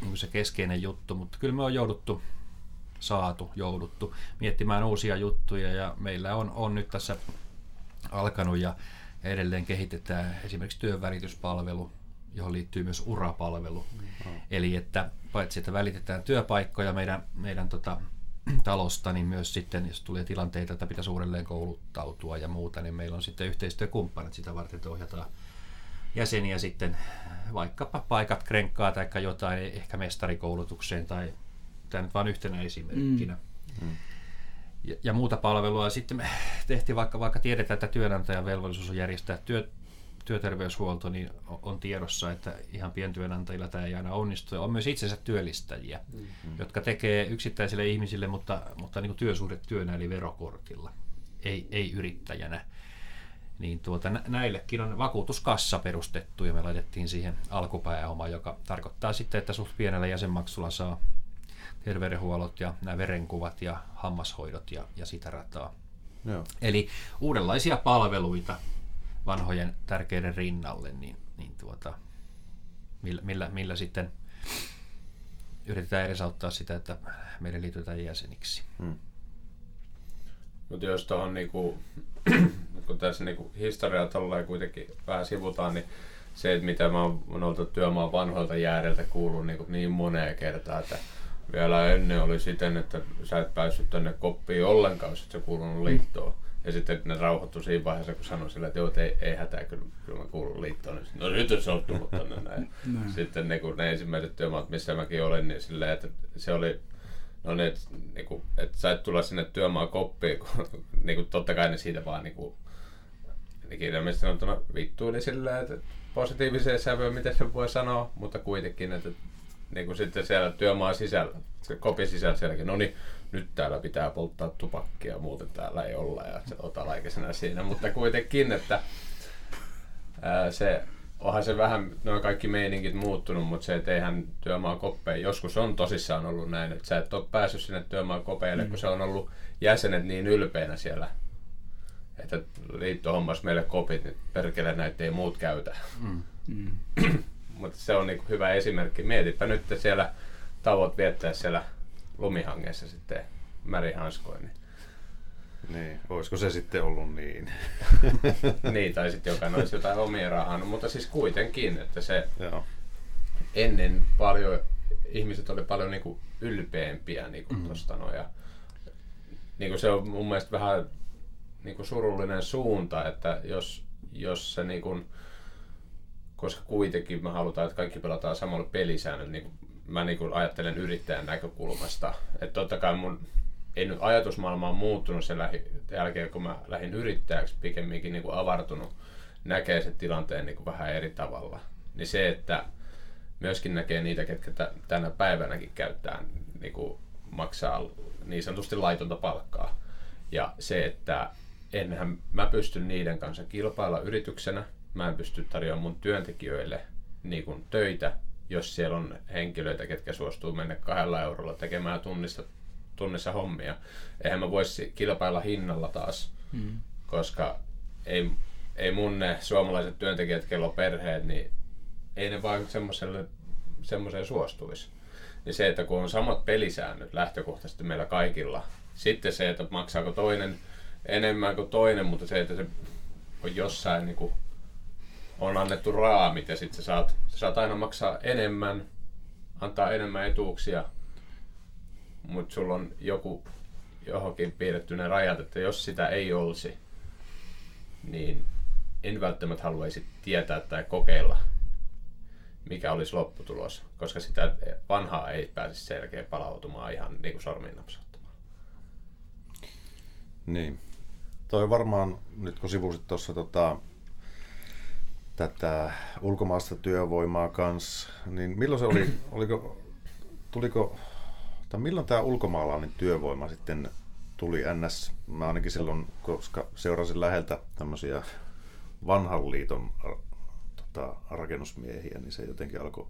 niin se keskeinen juttu, mutta kyllä me on jouduttu, saatu, jouduttu miettimään uusia juttuja ja meillä on, on nyt tässä alkanut ja edelleen kehitetään esimerkiksi työnvälityspalvelu, johon liittyy myös urapalvelu. Mm. Eli että paitsi että välitetään työpaikkoja meidän, meidän tota, talosta, niin myös sitten, jos tulee tilanteita, että pitäisi uudelleen kouluttautua ja muuta, niin meillä on sitten yhteistyökumppanit sitä varten, että ohjataan jäseniä sitten vaikkapa paikat krenkkaa tai jotain, ehkä mestarikoulutukseen tai tämä nyt vain yhtenä esimerkkinä. Mm. mm. Ja, ja muuta palvelua. Sitten me tehtiin, vaikka, vaikka tiedetään, että työnantajan velvollisuus on järjestää työ, työterveyshuolto, niin on tiedossa, että ihan pientyönantajilla tämä ei aina onnistu. Ja on myös itsensä työllistäjiä, mm-hmm. jotka tekee yksittäisille ihmisille, mutta, mutta niin työsuhdetyönä eli verokortilla, ei, ei yrittäjänä niin tuota, näillekin on vakuutuskassa perustettu ja me laitettiin siihen alkupääoma, joka tarkoittaa sitten, että suht pienellä jäsenmaksulla saa terveydenhuollot ja nämä verenkuvat ja hammashoidot ja, ja sitä rataa. Joo. Eli uudenlaisia palveluita vanhojen tärkeiden rinnalle, niin, niin tuota, millä, millä, millä sitten yritetään edesauttaa sitä, että meidän liitytään jäseniksi. Hmm. Mutta jos tuohon niinku, kun tässä niinku historiaa tolleen kuitenkin vähän sivutaan, niin se, että mitä mä oon noilta työmaan vanhoilta jäädeltä kuullut niin, niin moneen kertaan, että vielä ennen oli siten, että sä et päässyt tänne koppiin ollenkaan, jos et sä kuulunut liittoon. Ja sitten ne rauhoittui siinä vaiheessa, kun sanoi sille, että joo, ei, ei hätää, kyllä, kyllä mä kuulun liittoon. Niin no nyt se on tullut tänne näin. sitten ne, kun ne ensimmäiset työmaat, missä mäkin olin, niin silleen, että se oli No niin, että niinku, et sä et tulla sinne työmaan koppiin, kun niinku, totta kai ne siitä vaan niinku, niin kirjallisesti sanottuna vittuili silleen, että positiiviseen sävyyn, miten se voi sanoa, mutta kuitenkin, että niin kuin sitten siellä työmaan sisällä, se kopin sisällä sielläkin, no niin, nyt täällä pitää polttaa tupakkia, muuten täällä ei olla ja se otalaikisena siinä, mutta kuitenkin, että ää, se onhan se vähän, noin kaikki meininkit muuttunut, mutta se, että eihän työmaa koppeen, joskus on tosissaan ollut näin, että sä et ole päässyt sinne työmaa kopeille, mm. kun se on ollut jäsenet niin ylpeinä siellä, että liitto hommas meille kopit, niin perkele näitä ei muut käytä. Mm. Mm. mutta se on niin hyvä esimerkki. Mietipä nyt siellä tavot viettää siellä lumihangessa sitten märihanskoin, niin niin, olisiko se sitten ollut niin? niin, tai sitten jokainen olisi jotain omia rahaa, mutta siis kuitenkin, että se Joo. ennen paljon, ihmiset oli paljon niin kuin ylpeämpiä niin kuin mm. tosta no, ja niin kuin se on mun mielestä vähän niin kuin surullinen suunta, että jos, jos se niin kuin, koska kuitenkin me halutaan, että kaikki pelataan samalla pelisäännöllä, niin kuin mä niin kuin ajattelen yrittäjän näkökulmasta, että totta kai mun ei nyt ajatusmaailma on muuttunut sen lähi, jälkeen, kun mä lähdin yrittäjäksi pikemminkin niin kuin avartunut, näkee sen tilanteen niin kuin vähän eri tavalla. Niin se, että myöskin näkee niitä, ketkä tänä päivänäkin käyttää, niin kuin maksaa niin sanotusti laitonta palkkaa. Ja se, että enhän mä pysty niiden kanssa kilpailla yrityksenä, mä en pysty tarjoamaan mun työntekijöille niin kuin töitä, jos siellä on henkilöitä, ketkä suostuu mennä kahdella eurolla tekemään tunnista tunnissa hommia. Eihän mä voisi kilpailla hinnalla taas, mm. koska ei, ei mun ne suomalaiset työntekijät, kello perheet, niin ei ne vaan semmoiselle, semmoiseen suostuisi. Niin se, että kun on samat pelisäännöt lähtökohtaisesti meillä kaikilla, sitten se, että maksaako toinen enemmän kuin toinen, mutta se, että se on jossain niin kuin, on annettu raamit ja sitten sä saat, sä saat aina maksaa enemmän, antaa enemmän etuuksia, mutta sulla on joku johonkin piirretty ne rajat, että jos sitä ei olisi, niin en välttämättä haluaisi tietää tai kokeilla, mikä olisi lopputulos, koska sitä vanhaa ei pääse selkeä palautumaan ihan niin kuin sormiin napsauttamaan. Niin. Toi varmaan, nyt kun sivusit tuossa tota, tätä ulkomaista työvoimaa kanssa, niin milloin se oli, oliko, tuliko, tai milloin tämä ulkomaalainen työvoima sitten tuli NS, mä ainakin silloin, koska seurasin läheltä tämmöisiä vanhan liiton tota, rakennusmiehiä, niin se jotenkin alkoi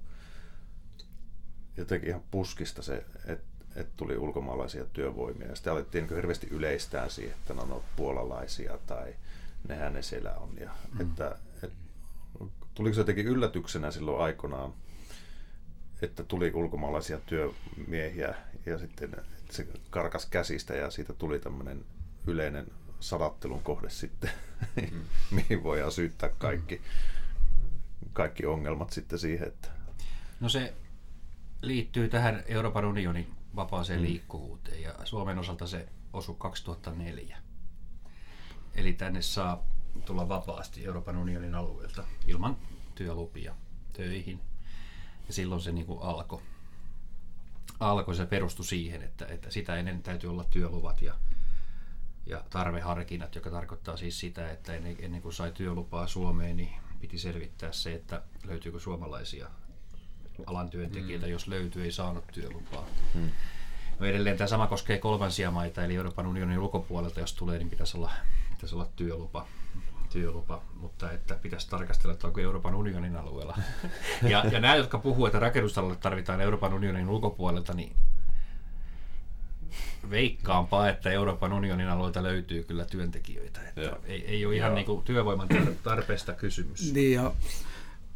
jotenkin ihan puskista se, että et tuli ulkomaalaisia työvoimia. Ja sitten alettiin niin hirveästi yleistään siihen, että no, no puolalaisia tai nehän ne siellä on. Ja, mm. että, et, tuliko se jotenkin yllätyksenä silloin aikanaan, että tuli ulkomaalaisia työmiehiä ja sitten se karkas käsistä ja siitä tuli tämmöinen yleinen sadattelun kohde sitten, mm. mihin voidaan syyttää kaikki, kaikki ongelmat sitten siihen. Että... No se liittyy tähän Euroopan unionin vapaaseen mm. liikkuvuuteen ja Suomen osalta se osui 2004. Eli tänne saa tulla vapaasti Euroopan unionin alueelta ilman työlupia töihin. Ja silloin se niin kuin alkoi. Alkoi se perustui siihen, että, että sitä ennen täytyy olla työluvat ja, ja tarveharkinnat, joka tarkoittaa siis sitä, että ennen, ennen kuin sai työlupaa Suomeen, niin piti selvittää se, että löytyykö suomalaisia alan työntekijöitä, mm. jos löytyy, ei saanut työlupaa. Mm. No edelleen tämä sama koskee kolmansia maita, eli Euroopan unionin ulkopuolelta, jos tulee, niin pitäisi olla, pitäisi olla työlupa työlupa, mutta että pitäisi tarkastella, että onko Euroopan unionin alueella. Ja, ja nämä, jotka puhuu, että rakennustalolle tarvitaan Euroopan unionin ulkopuolelta, niin veikkaanpa, että Euroopan unionin alueelta löytyy kyllä työntekijöitä. Että ei, ei ole ihan niin kuin työvoiman tarpeesta kysymys. Niin ja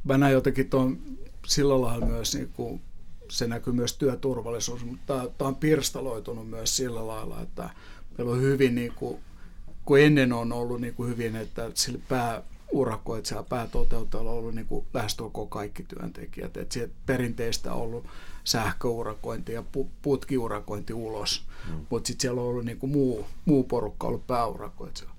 mä näin jotenkin tuon sillä lailla myös, niin kuin, se näkyy myös työturvallisuus, mutta tämä on pirstaloitunut myös sillä lailla, että meillä on hyvin niin kuin, kun ennen on ollut niin kuin hyvin, että sillä pääurakoitsijalla, päätoteuttajalla on ollut niin kuin lähestulkoon kaikki työntekijät. Että sieltä perinteistä on ollut sähköurakointi ja putkiurakointi ulos, mm. mutta sitten siellä on ollut niin kuin muu, muu porukka ollut pääurakoitsija.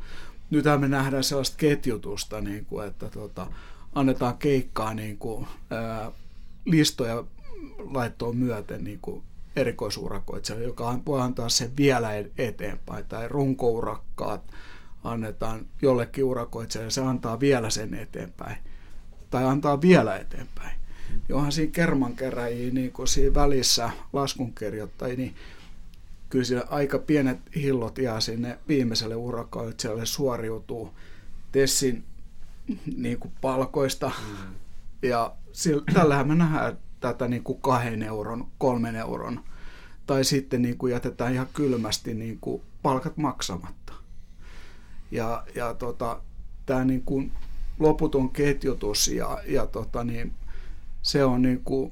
Nythän me nähdään sellaista ketjutusta, niin kuin, että tota, annetaan keikkaa niin kuin, ää, listoja laittoon myöten niin kuin erikoisurakoitsija, joka voi antaa sen vielä eteenpäin, tai runkourakkaat annetaan jollekin urakoitsijalle, se antaa vielä sen eteenpäin, tai antaa vielä eteenpäin. Johan siinä kermankeräjiä niin kun siinä välissä laskunkirjoittajia, niin kyllä siellä aika pienet hillot jää sinne viimeiselle urakoitsijalle suoriutuu Tessin niin kuin palkoista. Mm. Ja sillä, tällähän me nähdään tätä niin kuin kahden euron, kolmen euron, tai sitten niin kuin jätetään ihan kylmästi niin kuin palkat maksamatta. Ja, ja tota, tämä niin kuin loputon ketjutus ja, ja tota, niin, se on niin kuin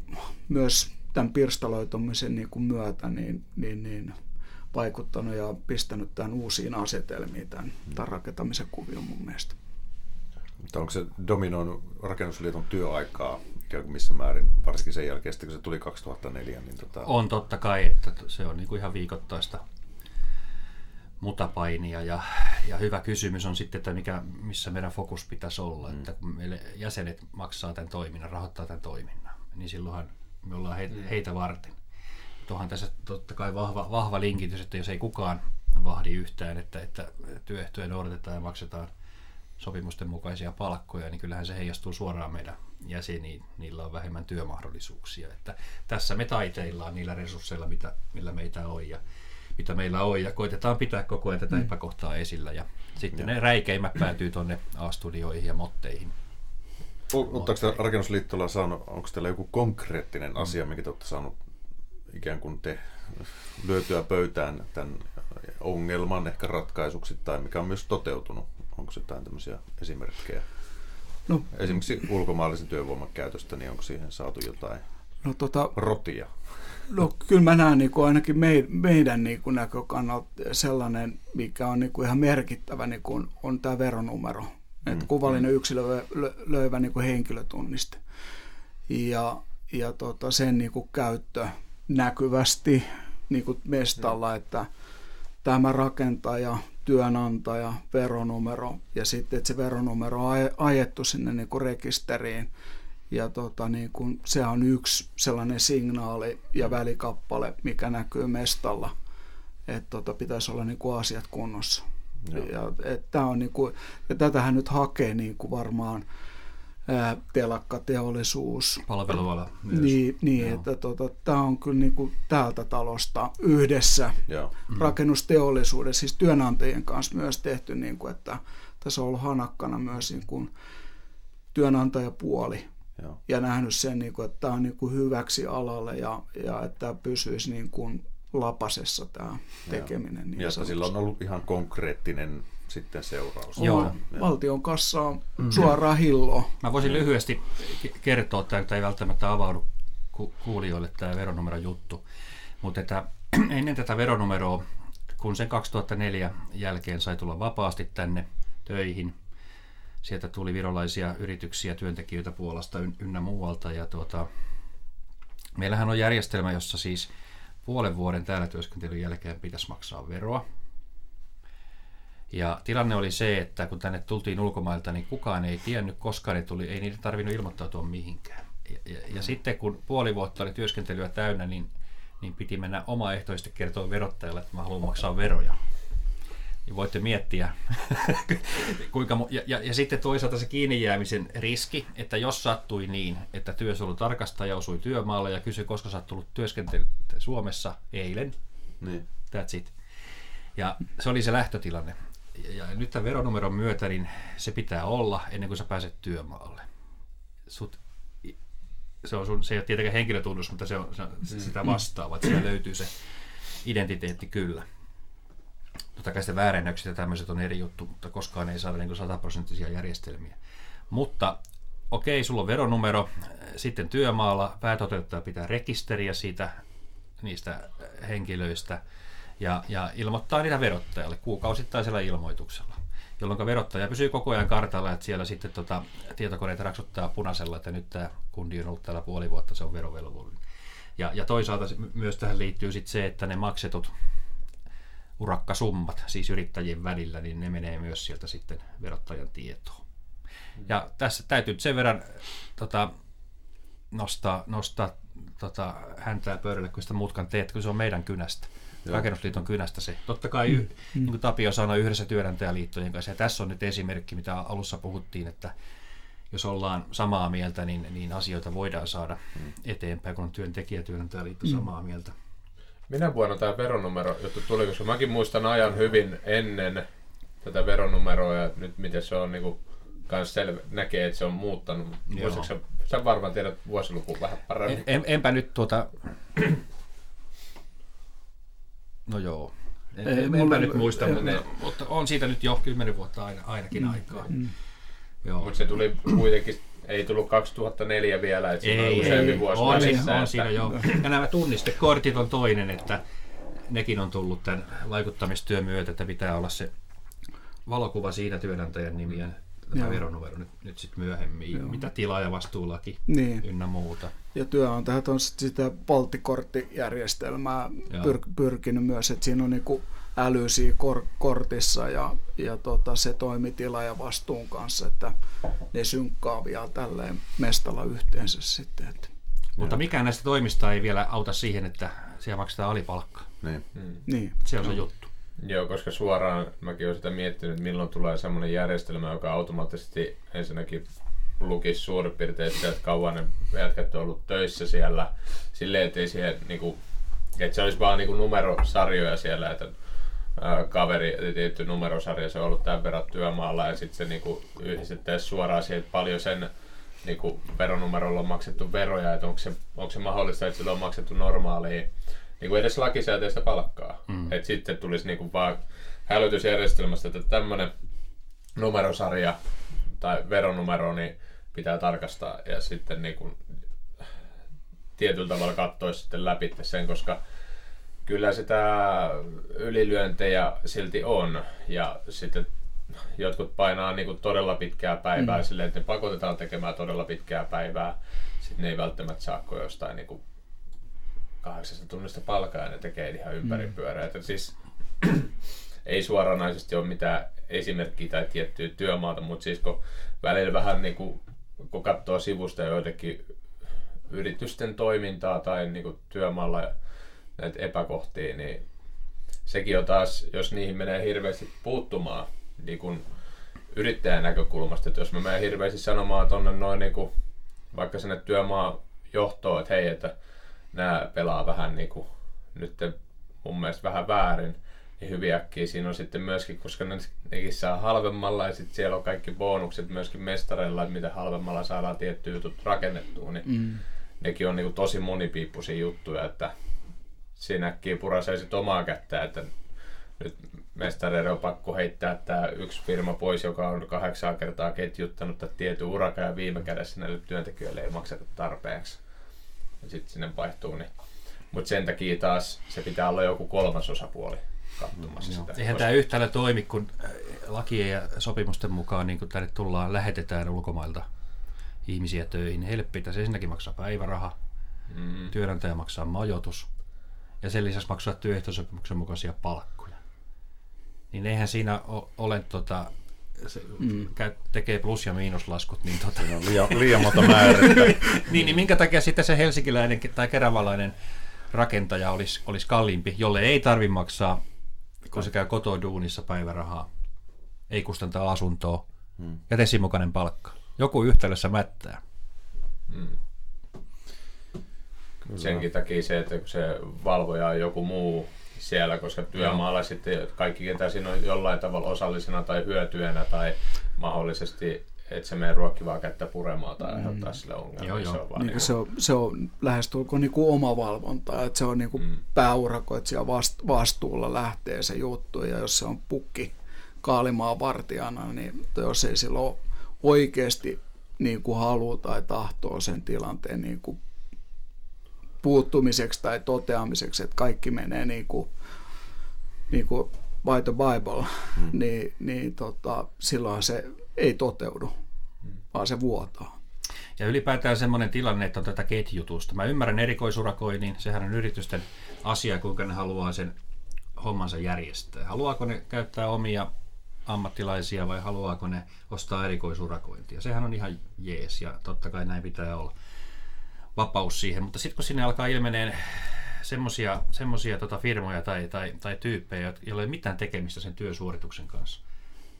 myös tämän pirstaloitumisen niin kuin myötä niin, niin, niin vaikuttanut ja pistänyt tämän uusiin asetelmiin tämän, tämän rakentamisen kuvion mun mielestä. Mutta onko se dominoinut rakennusliiton työaikaa missä määrin, varsinkin sen jälkeen, kun se tuli 2004? Niin tota... On totta kai, että se on niinku ihan viikoittaista mutapainia ja, ja hyvä kysymys on sitten, että mikä, missä meidän fokus pitäisi olla, mm. että kun meille jäsenet maksaa tämän toiminnan, rahoittaa tämän toiminnan, niin silloinhan me ollaan he, mm. heitä varten. Tuohan tässä totta kai vahva, vahva linkitys, että jos ei kukaan vahdi yhtään, että, että työehtoja noudatetaan ja maksetaan – sopimusten mukaisia palkkoja, niin kyllähän se heijastuu suoraan meidän jäseniin. Niillä on vähemmän työmahdollisuuksia. Että tässä me taiteillaan niillä resursseilla, mitä, millä meitä on ja mitä meillä on, ja koitetaan pitää koko ajan tätä mm. epäkohtaa esillä. Ja sitten ja. ne räikeimmät päätyy tuonne A-studioihin ja motteihin. Oletteko te rakennusliittolla saanut, onko teillä joku konkreettinen mm. asia, mikä te olette saanut ikään kuin te lyötyä pöytään tämän ongelman ehkä ratkaisuksi, tai mikä on myös toteutunut onko jotain tämmöisiä esimerkkejä? No, Esimerkiksi ulkomaalaisen työvoiman käytöstä, niin onko siihen saatu jotain no, tota, rotia? no kyllä mä näen niin kuin ainakin mei, meidän niin kuin näkökannalta sellainen, mikä on niin kuin ihan merkittävä, niin kuin on tämä veronumero. Mm. Että kuvallinen yksilö löyvä niin kuin henkilötunniste. Ja, ja tota, sen niin kuin käyttö näkyvästi niin kuin mestalla, mm. että tämä rakentaja, työnantaja, veronumero ja sitten, että se veronumero on ajettu sinne niin kuin rekisteriin. Ja tota, niin kuin, se on yksi sellainen signaali ja välikappale, mikä näkyy mestalla, että tota, pitäisi olla niin kuin asiat kunnossa. Ja, että on niin kuin, ja tätähän nyt hakee niin kuin varmaan ää, telakkateollisuus. Palveluala myös. Niin, niin että tota, tämä on kyllä niin kuin täältä talosta yhdessä Joo. Mm-hmm. rakennusteollisuuden, siis työnantajien kanssa myös tehty, niin kuin, että tässä on ollut hanakkana myös niin kuin työnantajapuoli. Joo. Ja nähnyt sen, niin kuin, että tämä on niin kuin hyväksi alalle ja, ja että tämä pysyisi niin kuin lapasessa tämä tekeminen. Niin ja että sillä on ollut ihan konkreettinen sitten seuraus. Joo. Valtion kassaa mm. suoraan hilloa. Mä voisin lyhyesti kertoa, että ei välttämättä avaudu kuulijoille tämä veronumero juttu. Mutta että ennen tätä veronumeroa, kun sen 2004 jälkeen sai tulla vapaasti tänne töihin, sieltä tuli virolaisia yrityksiä, työntekijöitä Puolasta ynnä muualta. Ja tuota, meillähän on järjestelmä, jossa siis puolen vuoden täällä työskentelyn jälkeen pitäisi maksaa veroa. Ja tilanne oli se, että kun tänne tultiin ulkomailta, niin kukaan ei tiennyt, koska ne tuli, ei niitä tarvinnut ilmoittautua mihinkään. Ja, ja, ja sitten kun puoli vuotta oli työskentelyä täynnä, niin, niin piti mennä omaehtoisesti kertoa verottajalle, että mä haluan maksaa veroja. Niin voitte miettiä, kuinka... Ja, ja, ja sitten toisaalta se kiinni jäämisen riski, että jos sattui niin, että työsuojelutarkastaja osui työmaalle ja kysyi, koska sä oot tullut työskentelyä Suomessa eilen, niin. that's it. Ja se oli se lähtötilanne. Ja, nyt tämän veronumeron myötä, niin se pitää olla ennen kuin sä pääset työmaalle. Sut, se, on sun, se ei ole tietenkään henkilötunnus, mutta se on, se on mm. sitä vastaavaa, että siellä löytyy se identiteetti kyllä. Totta kai sitten väärennökset ja tämmöiset on eri juttu, mutta koskaan ei saada niin sataprosenttisia järjestelmiä. Mutta okei, sulla on veronumero, sitten työmaalla päätoteuttaja pitää rekisteriä siitä, niistä henkilöistä ja, ja ilmoittaa niitä verottajalle kuukausittaisella ilmoituksella jolloin verottaja pysyy koko ajan kartalla, että siellä sitten tota, tietokoneet raksuttaa punaisella, että nyt tämä kundi on ollut täällä puoli vuotta, se on verovelvollinen. Ja, ja toisaalta myös tähän liittyy sitten se, että ne maksetut urakkasummat, siis yrittäjien välillä, niin ne menee myös sieltä sitten verottajan tietoon. Ja tässä täytyy sen verran tota, nostaa, nostaa tota, häntää pöydälle, kun sitä mutkan teet, kun se on meidän kynästä. Joo. Rakennusliiton kynästä se. Totta kai, mm. niin kuin Tapio sanoi, yhdessä työnantajaliittojen kanssa. Ja tässä on nyt esimerkki, mitä alussa puhuttiin, että jos ollaan samaa mieltä, niin, niin asioita voidaan saada mm. eteenpäin, kun on työntekijä- ja työnantajaliitto mm. samaa mieltä. Minä vuonna tämä veronumero juttu tuli, koska mäkin muistan ajan hyvin ennen tätä veronumeroa ja nyt miten se on niin kuin, kans selvä, näkee, että se on muuttanut. Muistatko sä, sä varmaan tiedät vuosilukuun vähän paremmin. En, en, enpä nyt tuota... No joo. En, ei, enpä nyt muista, ei, mutta, mutta on siitä nyt jo kymmenen vuotta aina, ainakin mm, aikaa. Mm. Mutta se tuli kuitenkin ei tullut 2004 vielä, että ei, on useampi ei, vuosi on, välissä, on siinä jo. Ja nämä tunnistekortit on toinen, että nekin on tullut tämän vaikuttamistyön myötä, että pitää olla se valokuva siinä työnantajan nimi ja tämä veronumero nyt, nyt sitten myöhemmin, Joo. mitä tilaa ja vastuulaki niin. ynnä muuta. Ja työnantajat on sitä polttikorttijärjestelmää pyr- pyrkinyt myös, että siinä on niinku älysi kor- kortissa ja, ja tota, se toimitila ja vastuun kanssa, että ne synkkaa vielä tälleen mestalla yhteensä sitten. Että. Mutta mikään näistä toimista ei vielä auta siihen, että siellä maksetaan alipalkkaa. Niin. Mm. niin. Se on se juttu. Joo, koska suoraan mäkin olen sitä miettinyt, että milloin tulee semmoinen järjestelmä, joka automaattisesti ensinnäkin lukisi suurin piirtein sitä, että kauan ne jätkät on ollut töissä siellä. Silleen, että, ei siihen, niin kuin, että se olisi vaan niin kuin numerosarjoja siellä, että kaveri, tietty numerosarja, se on ollut tämän verran työmaalla ja sitten se niinku yhdistettäisiin suoraan siihen, että paljon sen niinku veronumerolla on maksettu veroja, että onko se, onko se mahdollista, että sillä on maksettu normaalia niinku edes lakisääteistä palkkaa. Mm. Että sitten tulisi niinku vaan hälytysjärjestelmästä, että tämmöinen numerosarja tai veronumero, niin pitää tarkastaa ja sitten niin kuin tietyllä tavalla katsoa sitten läpi sen, koska kyllä sitä ylilyöntejä silti on ja sitten jotkut painaa niin kuin todella pitkää päivää mm. silleen, että ne pakotetaan tekemään todella pitkää päivää. Sitten ne ei välttämättä saa jostain niin kuin kahdeksasta tunnista palkaa ja ne tekee ihan ympäripyöreä. Mm. Siis ei suoranaisesti ole mitään esimerkkiä tai tiettyä työmaata, mutta siis kun välillä vähän niin kuin, kun katsoo sivusta joitakin yritysten toimintaa tai niin kuin työmaalla näitä epäkohtia, niin sekin on taas, jos niihin menee hirveästi puuttumaan niin kuin yrittäjän näkökulmasta, että jos mä menen hirveästi sanomaan tuonne noin niin kuin, vaikka sinne työmaa johtoon, että hei, että nämä pelaa vähän niin kuin, nyt mun mielestä vähän väärin, niin hyvin äkkiä siinä on sitten myöskin, koska ne, nekin saa halvemmalla ja sitten siellä on kaikki bonukset myöskin mestareilla, että miten halvemmalla saadaan tietty jutut rakennettua, niin mm. nekin on niin kuin tosi monipiippuisia juttuja, että siinä äkkiä purasee sitten omaa kättä, että nyt mestareiden on pakko heittää tämä yksi firma pois, joka on kahdeksan kertaa ketjuttanut tätä tietyn urakan ja viime kädessä näille työntekijöille ei makseta tarpeeksi. Ja sitten sinne vaihtuu. Niin. Mutta sen takia taas se pitää olla joku kolmas osapuoli katsomassa mm, sitä. Eihän tämä yhtälö toimi, kun äh, lakien ja sopimusten mukaan niin kun tänne tullaan, lähetetään ulkomailta ihmisiä töihin. Heille pitäisi ensinnäkin maksaa päiväraha, mm. työnantaja maksaa majoitus ja sen lisäksi maksaa työehtosopimuksen mukaisia palkkoja. Niin eihän siinä ole tota, se mm. tekee plus- ja miinuslaskut, niin tota... No, liian, liian monta määrättä. niin, niin minkä takia sitten se helsinkiläinen tai keravalainen rakentaja olisi, olisi kalliimpi, jolle ei tarvi maksaa, kun se käy kotoa duunissa päivärahaa, ei kustantaa asuntoa mm. ja tesimukainen palkka. Joku yhtälössä mättää. Mm. Senkin takia se, että kun se valvoja on joku muu siellä, koska työmaalla Joo. sitten kaikki, ketä siinä on jollain tavalla osallisena tai hyötyönä tai mahdollisesti että se menee ruokkivaa kättä puremaan tai aiheuttaa mm. sille ongelmia. Joo, joo. Se, on niin, niin se, on, se on lähestulkoon niin kuin oma valvonta, että se on niin kuin mm. pääurakoitsija vast, vastuulla lähtee se juttu ja jos se on pukki kaalimaan vartijana, niin jos ei silloin oikeasti niin kuin haluaa tai tahtoo sen tilanteen niin kuin puuttumiseksi tai toteamiseksi, että kaikki menee niin kuin, niin kuin by the Bible, hmm. niin, niin tota, silloin se ei toteudu, hmm. vaan se vuotaa. Ja ylipäätään semmoinen tilanne, että on tätä ketjutusta. Mä ymmärrän erikoisurakoinnin, sehän on yritysten asia, kuinka ne haluaa sen hommansa järjestää. Haluaako ne käyttää omia ammattilaisia vai haluaako ne ostaa erikoisurakointia? Sehän on ihan jees ja totta kai näin pitää olla vapaus siihen, mutta sitten kun sinne alkaa ilmeneen semmoisia semmosia tota firmoja tai, tai, tai tyyppejä, joilla ei ole mitään tekemistä sen työsuorituksen kanssa,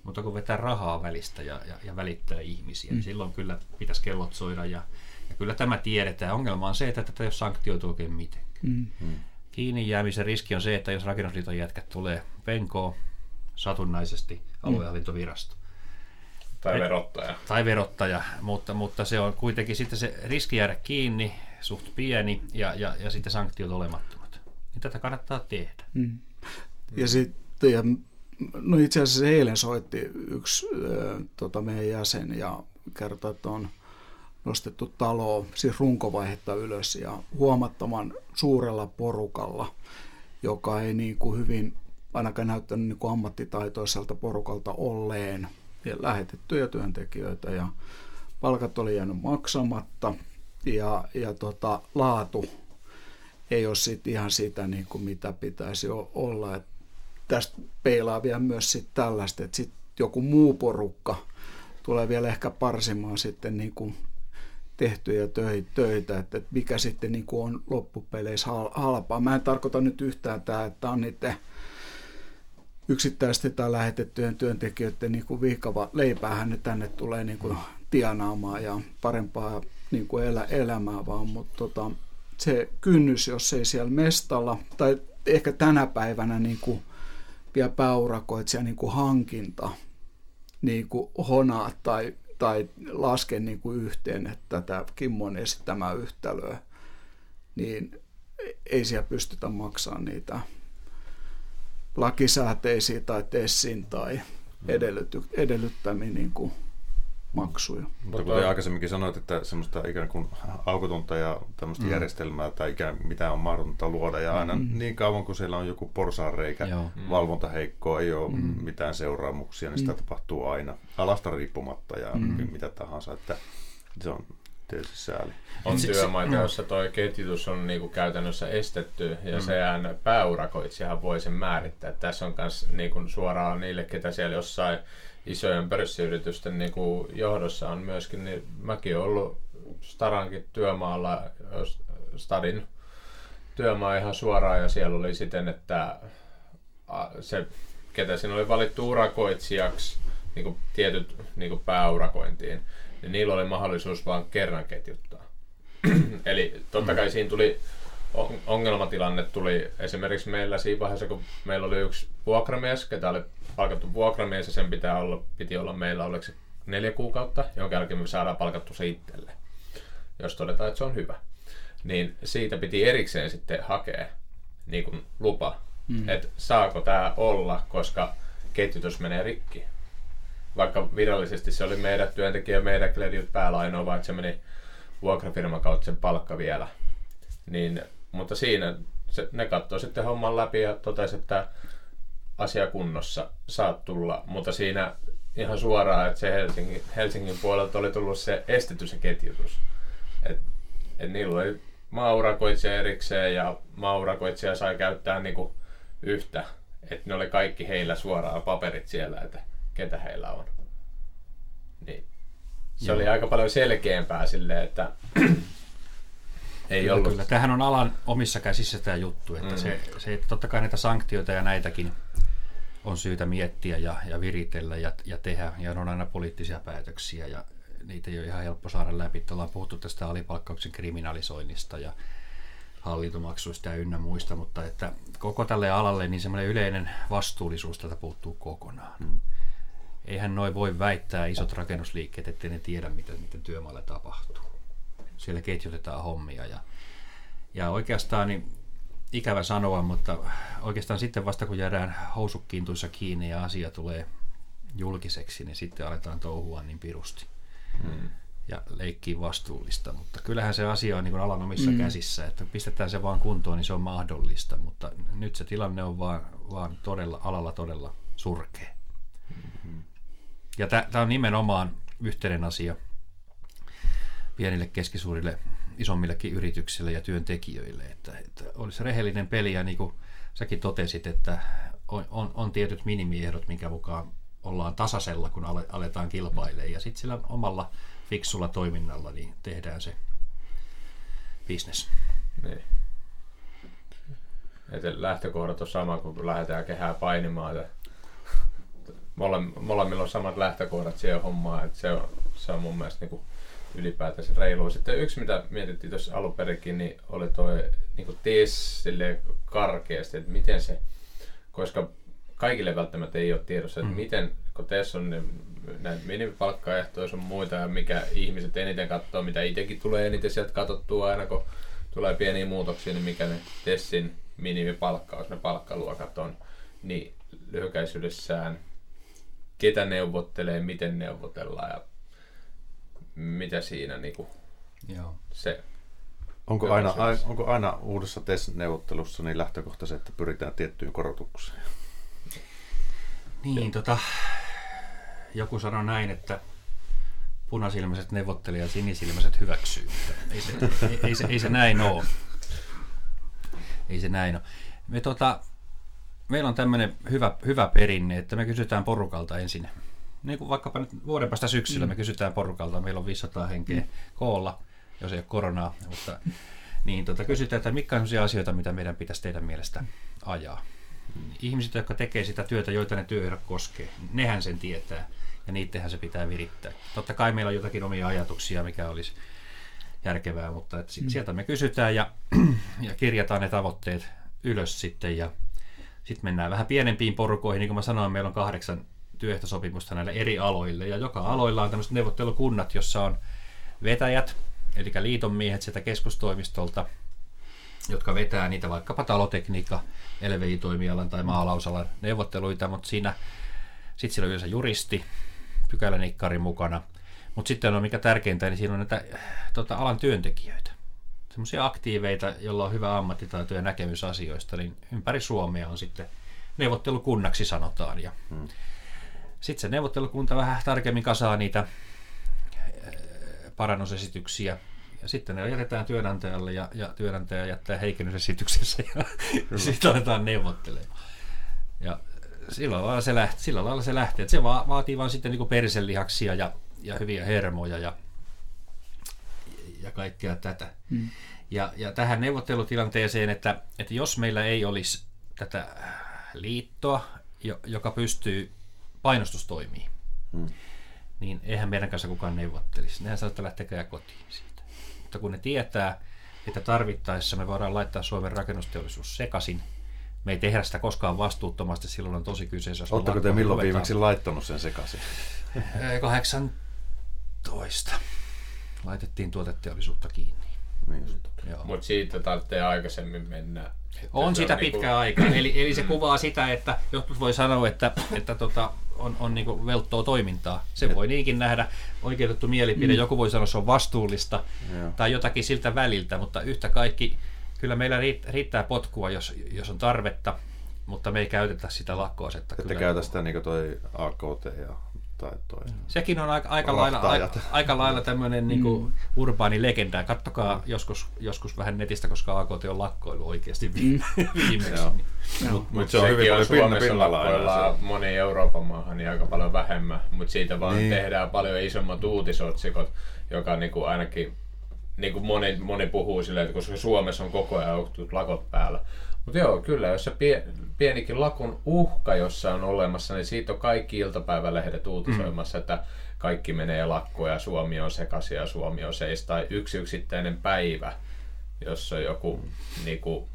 mutta kun vetää rahaa välistä ja, ja, ja välittää ihmisiä, niin mm. niin silloin kyllä pitäisi kellot soida ja, ja kyllä tämä tiedetään. Ongelma on se, että tätä ei ole sanktioitu oikein mitenkään. Mm. mm. Kiinni jäämisen riski on se, että jos rakennusliiton jätkät tulee penkoon satunnaisesti aluehallintovirasto, tai verottaja. Tai verottaja, mutta, mutta se on kuitenkin sitten se riski jäädä kiinni, suht pieni ja, ja, ja sitten sanktiot olemattomat. Niin tätä kannattaa tehdä. Mm. Ja sitten, ja, no itse asiassa eilen soitti yksi äh, tota meidän jäsen ja kertoi, että on nostettu talo, siis runkovaihetta ylös ja huomattavan suurella porukalla, joka ei niin kuin hyvin ainakaan näyttänyt niin kuin ammattitaitoiselta porukalta olleen – lähetettyjä työntekijöitä ja palkat oli jäänyt maksamatta ja, ja tota, laatu ei ole sit ihan sitä, niin kuin mitä pitäisi olla. Et tästä peilaa vielä myös sit tällaista, että sit joku muu porukka tulee vielä ehkä parsimaan sitten niin kuin tehtyjä töitä, että mikä sitten niin kuin on loppupeleissä halpaa. Mä en tarkoita nyt yhtään tämä, että on niiden yksittäisten tai lähetettyjen työntekijöiden niin kuin viikava leipäähän ne tänne tulee niin kuin tienaamaan ja parempaa niin kuin elä, elämää vaan, mutta tota, se kynnys, jos ei siellä mestalla, tai ehkä tänä päivänä niin kuin vielä pääurakoitsija niin kuin hankinta, niin kuin honaa tai, tai laske niin kuin yhteen, että tätä Kimmon esittämää yhtälöä, niin ei siellä pystytä maksamaan niitä lakisääteisiä tai TESSin tai edellyty, edellyttämiä niin kuin maksuja. Mutta kuten aikaisemminkin sanoit, että semmoista ikään kuin aukotonta ja tämmöistä mm. järjestelmää tai ikään mitä on mahdotonta luoda. Ja aina mm. niin kauan kuin siellä on joku porsaanreikä, mm. valvonta heikkoa, ei ole mm. mitään seuraamuksia, niin sitä mm. tapahtuu aina alasta riippumatta ja mm. mitä tahansa. Että se on tietysti sääli. On työmaita, joissa tuo ketjutus on niinku käytännössä estetty ja mm. sehän pääurakoitsijahan voi sen määrittää. Tässä on myös niinku suoraan niille, ketä siellä jossain isojen pörssiyritysten niin kuin johdossa on myöskin, niin mäkin olen ollut Starankin työmaalla, Stadin työmaa ihan suoraan ja siellä oli siten, että se, ketä siinä oli valittu urakoitsijaksi niin kuin tietyt niin kuin pääurakointiin, niin niillä oli mahdollisuus vain kerran ketjuttaa. Eli totta kai siinä tuli ongelmatilanne tuli esimerkiksi meillä siinä vaiheessa, kun meillä oli yksi vuokramies, ketä oli palkattu vuokramies ja sen pitää olla, piti olla meillä oliko se neljä kuukautta, jonka jälkeen me saadaan palkattu se itselle, jos todetaan, että se on hyvä. Niin siitä piti erikseen sitten hakea niin kuin lupa, mm. että saako tämä olla, koska ketjutus menee rikki. Vaikka virallisesti se oli meidän työntekijä, meidän kledjut päällä ainoa, vaan se meni vuokrafirman kautta sen palkka vielä. Niin, mutta siinä se, ne katsoi sitten homman läpi ja totesi, että asia kunnossa, saat tulla, mutta siinä ihan suoraan, että se Helsingin, Helsingin puolelta oli tullut se estetys ja ketjutus. Et, et niillä oli maurakoitsija erikseen ja maurakoitsija sai käyttää niinku yhtä. Että ne oli kaikki heillä suoraan paperit siellä, että ketä heillä on. Niin. Se Joo. oli aika paljon selkeämpää silleen, että ei kyllä, ollut. Kyllä. Tähän on alan omissa käsissä tämä juttu, että mm. se, se, totta kai näitä sanktioita ja näitäkin on syytä miettiä ja, ja viritellä ja, ja tehdä. Ja on aina poliittisia päätöksiä ja niitä ei ole ihan helppo saada läpi. Ollaan puhuttu tästä alipalkkauksen kriminalisoinnista ja hallintomaksuista ja ynnä muista, mutta että koko tälle alalle niin semmoinen yleinen vastuullisuus tätä puuttuu kokonaan. Hmm. Eihän noin voi väittää isot rakennusliikkeet, ettei ne tiedä, mitä miten työmaalle tapahtuu. Siellä ketjutetaan hommia ja, ja oikeastaan niin ikävä sanoa, mutta oikeastaan sitten vasta kun jäädään housukkiintuissa kiinni ja asia tulee julkiseksi, niin sitten aletaan touhua niin pirusti. Hmm. Ja leikkiin vastuullista, mutta kyllähän se asia on niin alan omissa hmm. käsissä, että pistetään se vaan kuntoon, niin se on mahdollista, mutta nyt se tilanne on vaan, vaan todella, alalla todella surkea. Ja tämä on nimenomaan yhteinen asia pienille keskisuurille isommillekin yrityksille ja työntekijöille, että, että olisi rehellinen peli ja niin kuin säkin totesit, että on, on, on tietyt minimiehdot, minkä mukaan ollaan tasaisella, kun ale, aletaan kilpailemaan ja sitten sillä omalla fiksulla toiminnalla niin tehdään se business. Niin. Lähtökohdat on sama, kun lähdetään kehää painimaan. Että molemmilla on samat lähtökohdat siihen hommaan, että se on, se on mun mielestä niin kuin ylipäätänsä reilua. Sitten yksi, mitä mietittiin tuossa alun perinkin, niin oli toi niin TES karkeasti, että miten se, koska kaikille välttämättä ei ole tiedossa, että mm. miten, kun TES on ne, näitä minimipalkkaehtoja on muita ja mikä ihmiset eniten katsoo, mitä itsekin tulee eniten sieltä katsottua aina, kun tulee pieniä muutoksia, niin mikä ne TESin minimipalkkaus, ne palkkaluokat on, niin lyhykäisyydessään ketä neuvottelee, miten neuvotellaan ja mitä siinä niinku Joo. se Onko aina, a, onko aina uudessa TES-neuvottelussa niin lähtökohta se, että pyritään tiettyyn korotukseen? Niin, tota, joku sanoi näin, että punasilmäiset neuvottelijat sinisilmäiset hyväksyy. Ei se, ei, ei, se, ei se näin ole. Ei se näin ole. Me, tota, meillä on tämmöinen hyvä, hyvä perinne, että me kysytään porukalta ensin niin kuin vaikkapa nyt vuoden päästä syksyllä mm. me kysytään porukalta, meillä on 500 henkeä mm. koolla, jos ei ole koronaa, mutta niin tota, kysytään, että mitkä on sellaisia asioita, mitä meidän pitäisi teidän mielestä ajaa. Ihmiset, jotka tekee sitä työtä, joita ne työehdot koskee, nehän sen tietää ja niittenhän se pitää virittää. Totta kai meillä on jotakin omia ajatuksia, mikä olisi järkevää, mutta että mm. sieltä me kysytään ja, ja kirjataan ne tavoitteet ylös sitten ja sitten mennään vähän pienempiin porukoihin, niin kuin mä sanoin, meillä on kahdeksan työehtosopimusta näille eri aloille. Ja joka aloilla on tämmöiset neuvottelukunnat, jossa on vetäjät, eli liitonmiehet sieltä keskustoimistolta, jotka vetää niitä vaikkapa talotekniikka, LVI-toimialan tai maalausalan neuvotteluita, mutta siinä Sitten siellä on yleensä juristi, pykälänikkari mukana. Mutta sitten on mikä tärkeintä, niin siinä on näitä tota, alan työntekijöitä. Semmoisia aktiiveita, joilla on hyvä ammattitaito ja näkemys asioista, niin ympäri Suomea on sitten neuvottelukunnaksi sanotaan. Ja hmm. Sitten se neuvottelukunta vähän tarkemmin kasaa niitä eh, parannusesityksiä ja sitten ne jätetään työnantajalle ja, ja työnantaja jättää heikennysesityksessä ja sitten aletaan neuvottelemaan. Ja sillä lailla se lähtee. Sillä lailla se lähtee. se va- vaatii vaan sitten niin perselihaksia ja, ja hyviä hermoja ja, ja kaikkea tätä. Mm. Ja, ja tähän neuvottelutilanteeseen, että, että jos meillä ei olisi tätä liittoa, joka pystyy painostustoimiin, mm. niin eihän meidän kanssa kukaan neuvottelisi. Nehän saattaa lähteä kotiin siitä. Mutta kun ne tietää, että tarvittaessa me voidaan laittaa Suomen rakennusteollisuus sekaisin, me ei tehdä sitä koskaan vastuuttomasti, silloin on tosi kyseessä. Oletteko te milloin viimeksi laittanut sen sekaisin? 18. Laitettiin tuoteteollisuutta kiinni. Niin. Mutta siitä tarvitsee aikaisemmin mennä on sitä on pitkä niinku... aika. Eli, eli se kuvaa sitä, että jotkut voi sanoa, että, että tota, on, on niin velttoa toimintaa. Se voi niinkin nähdä oikeutettu mielipide. Mm. Joku voi sanoa, että se on vastuullista Joo. tai jotakin siltä väliltä, mutta yhtä kaikki kyllä meillä riittää potkua, jos, jos on tarvetta, mutta me ei käytetä sitä lakkoasetta. Ette käytä sitä niin kuin toi AKT ja tai toi Sekin on aika, aika lailla, aika, aika lailla tämmöinen niin kuin mm. urbaani legenda. Kattokaa mm. joskus, joskus vähän netistä, koska AKT on lakkoilu oikeasti mm. viimeksi. Mutta mut, mut se on hyvin paljon Suomessa lakkoillaan moni Euroopan maahan niin aika paljon vähemmän, mutta siitä vaan niin. tehdään paljon isommat uutisotsikot, joka niin kuin ainakin niin kuin moni, moni puhuu silleen, että koska Suomessa on koko ajan lakot päällä. Mutta joo, kyllä, jos se pie, pienikin lakun uhka jossa on olemassa, niin siitä on kaikki iltapäivälehdet uutisoimassa, mm. että kaikki menee lakkoon ja Suomi on sekaisin ja Suomi on seis. Tai yksi yksittäinen päivä, jossa on joku mm. niin kuin,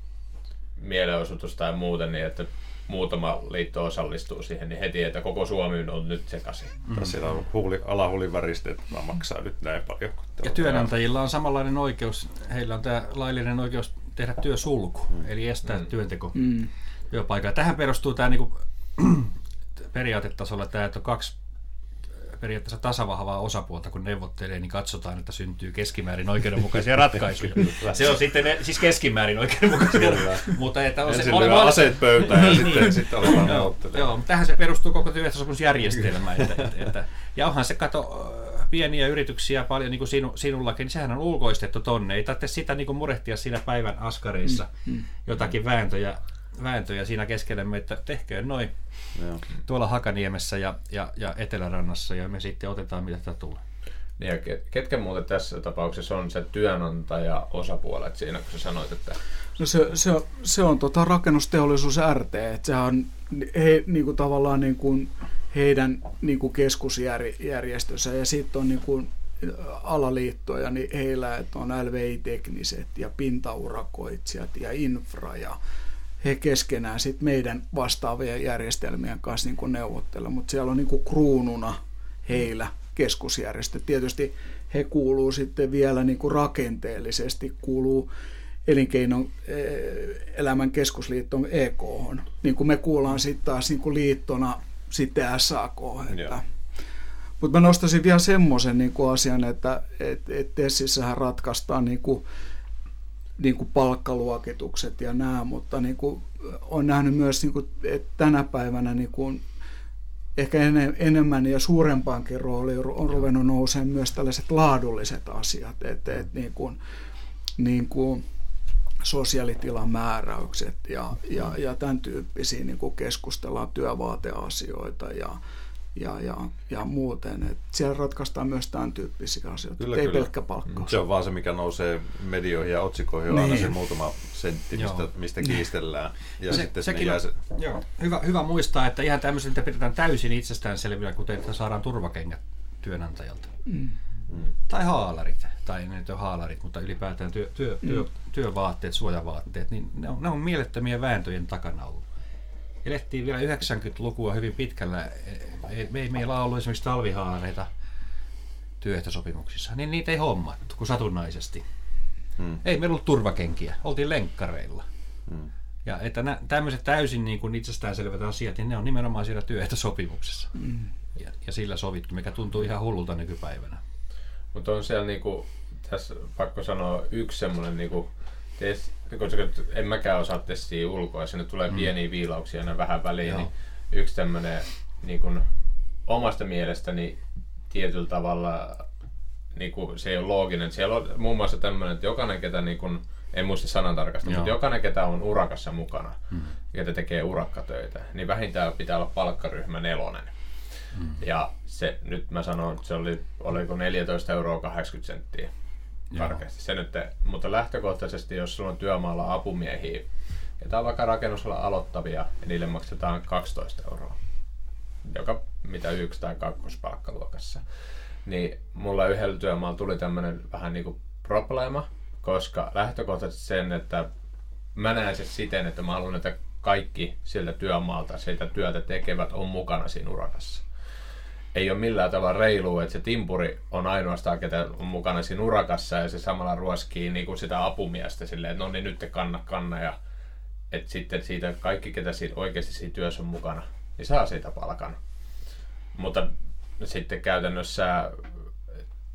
mielenosoitus tai muuten, niin että muutama liitto osallistuu siihen, niin heti, että koko Suomi on nyt sekaisin. Mm. Siellä on huuli, että maksaa nyt näin paljon. Ja työnantajilla on samanlainen oikeus, heillä on tämä laillinen oikeus tehdä työsulku, mm. eli estää mm. työnteko mm. työpaikalla. Tähän perustuu tämä niin periaatetasolla tämä, että on kaksi periaatteessa tasavahvaa osapuolta, kun neuvottelee, niin katsotaan, että syntyy keskimäärin oikeudenmukaisia ratkaisuja. se on sitten ne, siis keskimäärin oikeudenmukaisia mutta että on Ensin se, oli, aseet pöytään ja niin, sitten, niin. sitten aletaan neuvottelemaan. Joo, mutta tähän se perustuu koko työehtosopimusjärjestelmä. että, että, että, ja onhan se, kato, pieniä yrityksiä paljon niin kuin sinu, sinullakin, niin sehän on ulkoistettu tonne. Ei tarvitse sitä niin kuin murehtia siinä päivän askareissa mm, mm, jotakin vääntöjä, vääntöjä siinä keskelemme, että tehköön noin Joo. tuolla Hakaniemessä ja, ja, ja Etelärannassa ja me sitten otetaan mitä tätä tulee. Niin ja ketkä muuten tässä tapauksessa on se työnantaja osapuolet siinä, kun sä sanoit, että... No se, se, se on tota rakennusteollisuus RT, että sehän on he, niin kuin tavallaan niin kuin heidän niin kuin keskusjärjestössä ja sitten on niin kuin alaliittoja, niin heillä että on LVI-tekniset ja pintaurakoitsijat ja infra ja he keskenään sitten meidän vastaavien järjestelmien kanssa niin kuin neuvottelevat, mutta siellä on niin kuin kruununa heillä keskusjärjestö. Tietysti he kuuluu sitten vielä niin kuin rakenteellisesti, kuuluu elinkeinon eh, elämän keskusliiton EK, niin kuin me kuullaan sitten taas niin kuin liittona sitten SAK. Että, mutta mä nostaisin vielä semmoisen niin asian, että et, et Tessissähän ratkaistaan niin kuin, niin kuin palkkaluokitukset ja nämä, mutta niin kuin, on nähnyt myös, niin kuin, että tänä päivänä niin kuin, ehkä enemmän ja suurempaankin rooliin on ruvennut nousemaan myös tällaiset laadulliset asiat, että, että niin kuin, niin kuin, sosiaalitilan määräykset ja, ja, ja tämän tyyppisiä niin kuin keskustellaan työvaateasioita ja, ja, ja, ja muuten. Et siellä ratkaistaan myös tämän tyyppisiä asioita, kyllä, ei kyllä. pelkkä palkka. Se on vaan se, mikä nousee medioihin ja otsikoihin, niin. aina se muutama sentti, mistä, mistä kiistellään. Ja se, sitten sekin on, se... joo, hyvä, hyvä muistaa, että ihan tämmöisiltä pidetään täysin itsestäänselvinä, kuten että saadaan turvakengät työnantajalta. Mm. Mm. Tai haalarit, tai ne nyt on haalarit, mutta ylipäätään työ, työ, mm. työ, työvaatteet, suojavaatteet, niin ne on, ne on mielettömiä vääntöjen takana ollut. Elettiin vielä 90-lukua hyvin pitkällä. Ei, me ei meillä ollut esimerkiksi talvihaalareita työehtosopimuksissa, niin niitä ei hommattu kuin satunnaisesti. Hmm. Ei meillä ollut turvakenkiä, oltiin lenkkareilla. Hmm. Ja että nä, tämmöiset täysin niin kuin itsestäänselvät asiat, niin ne on nimenomaan siellä työehtosopimuksessa. Mm. Ja, ja sillä sovittu, mikä tuntuu ihan hullulta nykypäivänä. Mutta on siellä niinku, tässä pakko sanoa yksi semmoinen, niinku, tes, koska en mäkään osaa testiä ulkoa, sinne tulee mm. pieniä viilauksia aina vähän väliin, niin yksi tämmöinen niinku, omasta mielestäni tietyllä tavalla niinku, se ei ole looginen. Siellä on muun muassa tämmöinen, että jokainen, ketä niinku, en muista sanan tarkasti, mutta jokainen, ketä on urakassa mukana, mm. ketä tekee urakkatöitä, niin vähintään pitää olla palkkaryhmä nelonen. Mm. Ja se, nyt mä sanon, että se oli, oliko 14 euroa 80 senttiä karkeasti. Se nyt, mutta lähtökohtaisesti, jos sulla on työmaalla apumiehiä, ketä on vaikka rakennusalla aloittavia, ja niille maksetaan 12 euroa, joka mitä yksi tai kakkospalkkaluokassa, niin mulla yhdellä työmaalla tuli tämmöinen vähän niin kuin probleema, koska lähtökohtaisesti sen, että mä näen se siten, että mä haluan, että kaikki sieltä työmaalta, sieltä työtä tekevät on mukana siinä urakassa ei ole millään tavalla reilu, että se timpuri on ainoastaan, ketä on mukana siinä urakassa ja se samalla ruoskii niin kuin sitä apumiestä silleen, että no niin nyt te kanna kanna ja että sitten siitä kaikki, ketä siitä oikeasti siinä työssä on mukana, niin saa siitä palkan. Mutta sitten käytännössä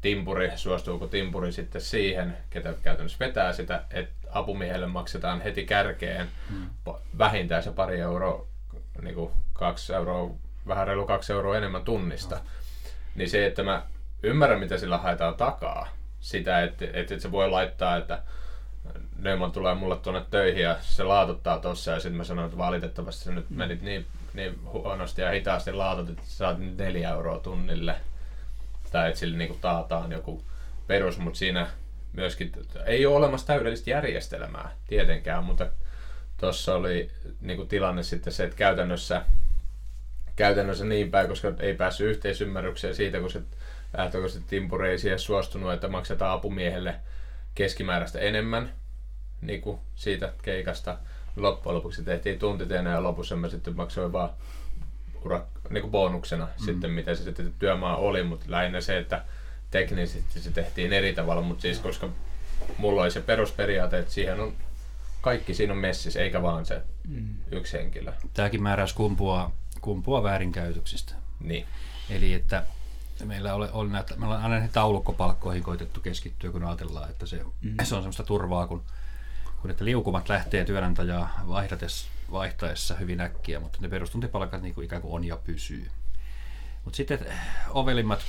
timpuri, suostuuko timpuri sitten siihen, ketä käytännössä vetää sitä, että apumiehelle maksetaan heti kärkeen hmm. vähintään se pari euroa, niin kuin kaksi euroa vähän reilu kaksi euroa enemmän tunnista. Niin se, että mä ymmärrän, mitä sillä haetaan takaa, sitä, että, että, se voi laittaa, että Neumann tulee mulle tuonne töihin ja se laatuttaa tossa ja sitten mä sanoin, että valitettavasti sä nyt menit niin, niin huonosti ja hitaasti laatut, että saat nyt neljä euroa tunnille. Tai että sille niinku taataan joku perus, mutta siinä myöskin ei ole olemassa täydellistä järjestelmää tietenkään, mutta tuossa oli niinku tilanne sitten se, että käytännössä käytännössä niin päin, koska ei päässyt yhteisymmärrykseen siitä, kun se lähtökohtaisesti Timpuri ei siihen suostunut, että maksetaan apumiehelle keskimääräistä enemmän niin kuin siitä keikasta. Loppujen lopuksi tehtiin tuntiteena ja lopussa mä sitten maksoin vaan ura, niin kuin bonuksena mm. sitten, mitä se sitten työmaa oli, mutta lähinnä se, että teknisesti se tehtiin eri tavalla, mutta siis koska mulla oli se perusperiaate, että siihen on kaikki siinä on messissä, eikä vaan se mm. yksi henkilö. Tämäkin määräys kumpuaa kumpua väärinkäytöksistä. Niin. Eli että meillä oli, oli näitä, me ollaan aina näihin taulukkopalkkoihin koitettu keskittyä, kun ajatellaan, että se, mm. se on semmoista turvaa, kun, kun että liukumat lähtee työnantajaa vaihtaessa, vaihtaessa hyvin äkkiä, mutta ne perustuntipalkat niin kuin ikään kuin on ja pysyy. Mutta sitten ovelimmat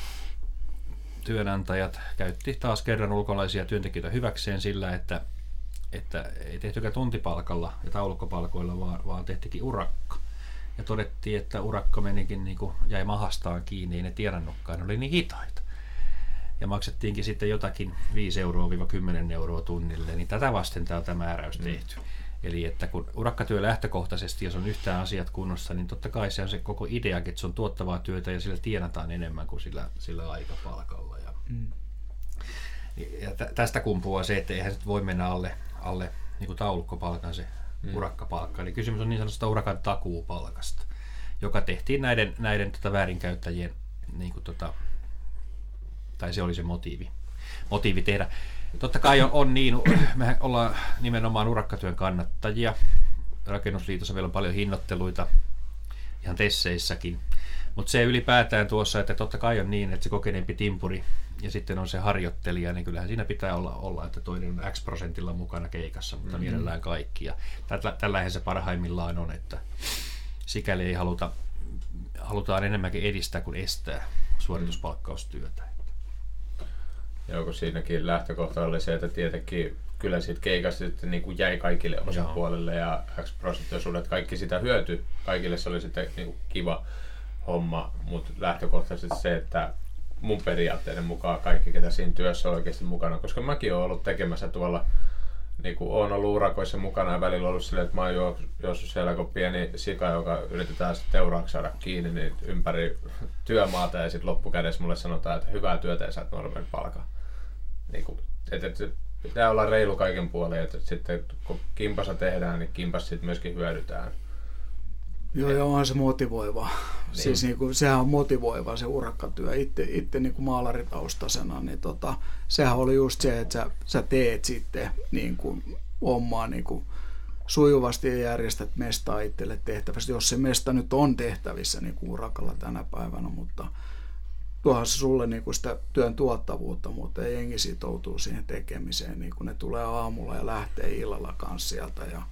työnantajat käytti taas kerran ulkolaisia työntekijöitä hyväkseen sillä, että, että ei tehtykään tuntipalkalla ja taulukkopalkoilla, vaan, vaan tehtikin urakka ja todettiin, että urakka menikin niin kuin, jäi mahastaan kiinni, ei ne tiedannutkaan, ne oli niin hitaita. Ja maksettiinkin sitten jotakin 5 euroa 10 euroa tunnille, niin tätä vasten tämä määräys mm. tehty. Eli että kun urakkatyö lähtökohtaisesti, jos on yhtään asiat kunnossa, niin totta kai se on se koko idea, että se on tuottavaa työtä ja sillä tienataan enemmän kuin sillä, sillä aikapalkalla. Ja, mm. ja tästä kumpuaa se, että eihän se voi mennä alle, alle niin kuin taulukkopalkan se mm. urakkapalkka. Eli kysymys on niin sanotusta urakan takuupalkasta, joka tehtiin näiden, näiden tota väärinkäyttäjien, niin kuin tota, tai se oli se motiivi, motiivi tehdä. Totta kai on, on niin, me ollaan nimenomaan urakkatyön kannattajia. Rakennusliitossa vielä on paljon hinnoitteluita, ihan tesseissäkin. Mutta se ylipäätään tuossa, että totta kai on niin, että se kokeneempi timpuri ja sitten on se harjoittelija, niin kyllähän siinä pitää olla, olla että toinen on X prosentilla mukana keikassa, mutta mm-hmm. mielellään kaikki. Ja tällä, tällähän se parhaimmillaan on, että sikäli ei haluta, halutaan enemmänkin edistää kuin estää suorituspalkkaustyötä. Joo, kun siinäkin lähtökohta oli se, että tietenkin kyllä siitä keikasta sitten niin kuin jäi kaikille osapuolille ja X prosenttiosuudet, kaikki sitä hyöty, kaikille se oli sitten niin kuin kiva homma, mutta lähtökohtaisesti se, että mun periaatteiden mukaan kaikki, ketä siinä työssä on oikeasti mukana, koska mäkin olen ollut tekemässä tuolla, niin kuin olen ollut urakoissa mukana ja välillä ollut silleen, että mä oon juossut siellä kuin pieni sika, joka yritetään sitten teuraaksi saada kiinni niin ympäri työmaata ja sitten loppukädessä mulle sanotaan, että hyvää työtä ja saat normaalin palkan. Niin kuin, että, että pitää olla reilu kaiken puolin, että sitten kun kimpassa tehdään, niin kimpas sitten myöskin hyödytään. Joo, ja onhan se motivoiva. Niin. Siis niin kuin, sehän on motivoiva se urakkatyö. Itse, itse niin kuin maalaritaustasena, niin tota, sehän oli just se, että sä, sä teet sitten niin kuin, omaa niin kuin, sujuvasti ja järjestät mestaa itselle tehtävässä, jos se mesta nyt on tehtävissä niin kuin urakalla tänä päivänä, mutta tuohan se sulle niin kuin sitä työn tuottavuutta, mutta ei jengi sitoutuu siihen tekemiseen, niin kuin ne tulee aamulla ja lähtee illalla kanssa sieltä ja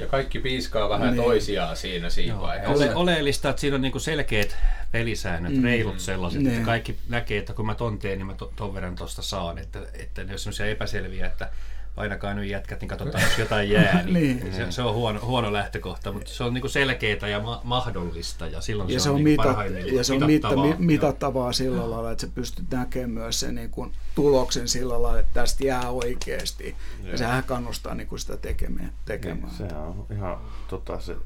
ja kaikki piiskaa vähän niin. toisiaan siinä siinä Joo. vaiheessa. Ole, oleellista, että siinä on niinku selkeät pelisäännöt, mm. reilut sellaiset, niin. että kaikki näkee, että kun mä ton teen, niin mä to, ton verran tosta saan. Että, että ne on sellaisia epäselviä, että ainakaan nyt jätkät, niin katsotaan, jos jotain jää. Niin, niin. Se, se, on huono, huono lähtökohta, mutta se on niin selkeää ja ma- mahdollista. Ja, silloin ja se, on, on niinku mitat, ja se on mitattavaa, mitattavaa sillä lailla, että sä pystyt näkemään myös sen niin kuin tuloksen sillä lailla, että tästä jää oikeasti. Ja, ja sehän kannustaa niin kuin sitä tekemään. tekemään. Niin, sehän on ihan tota, se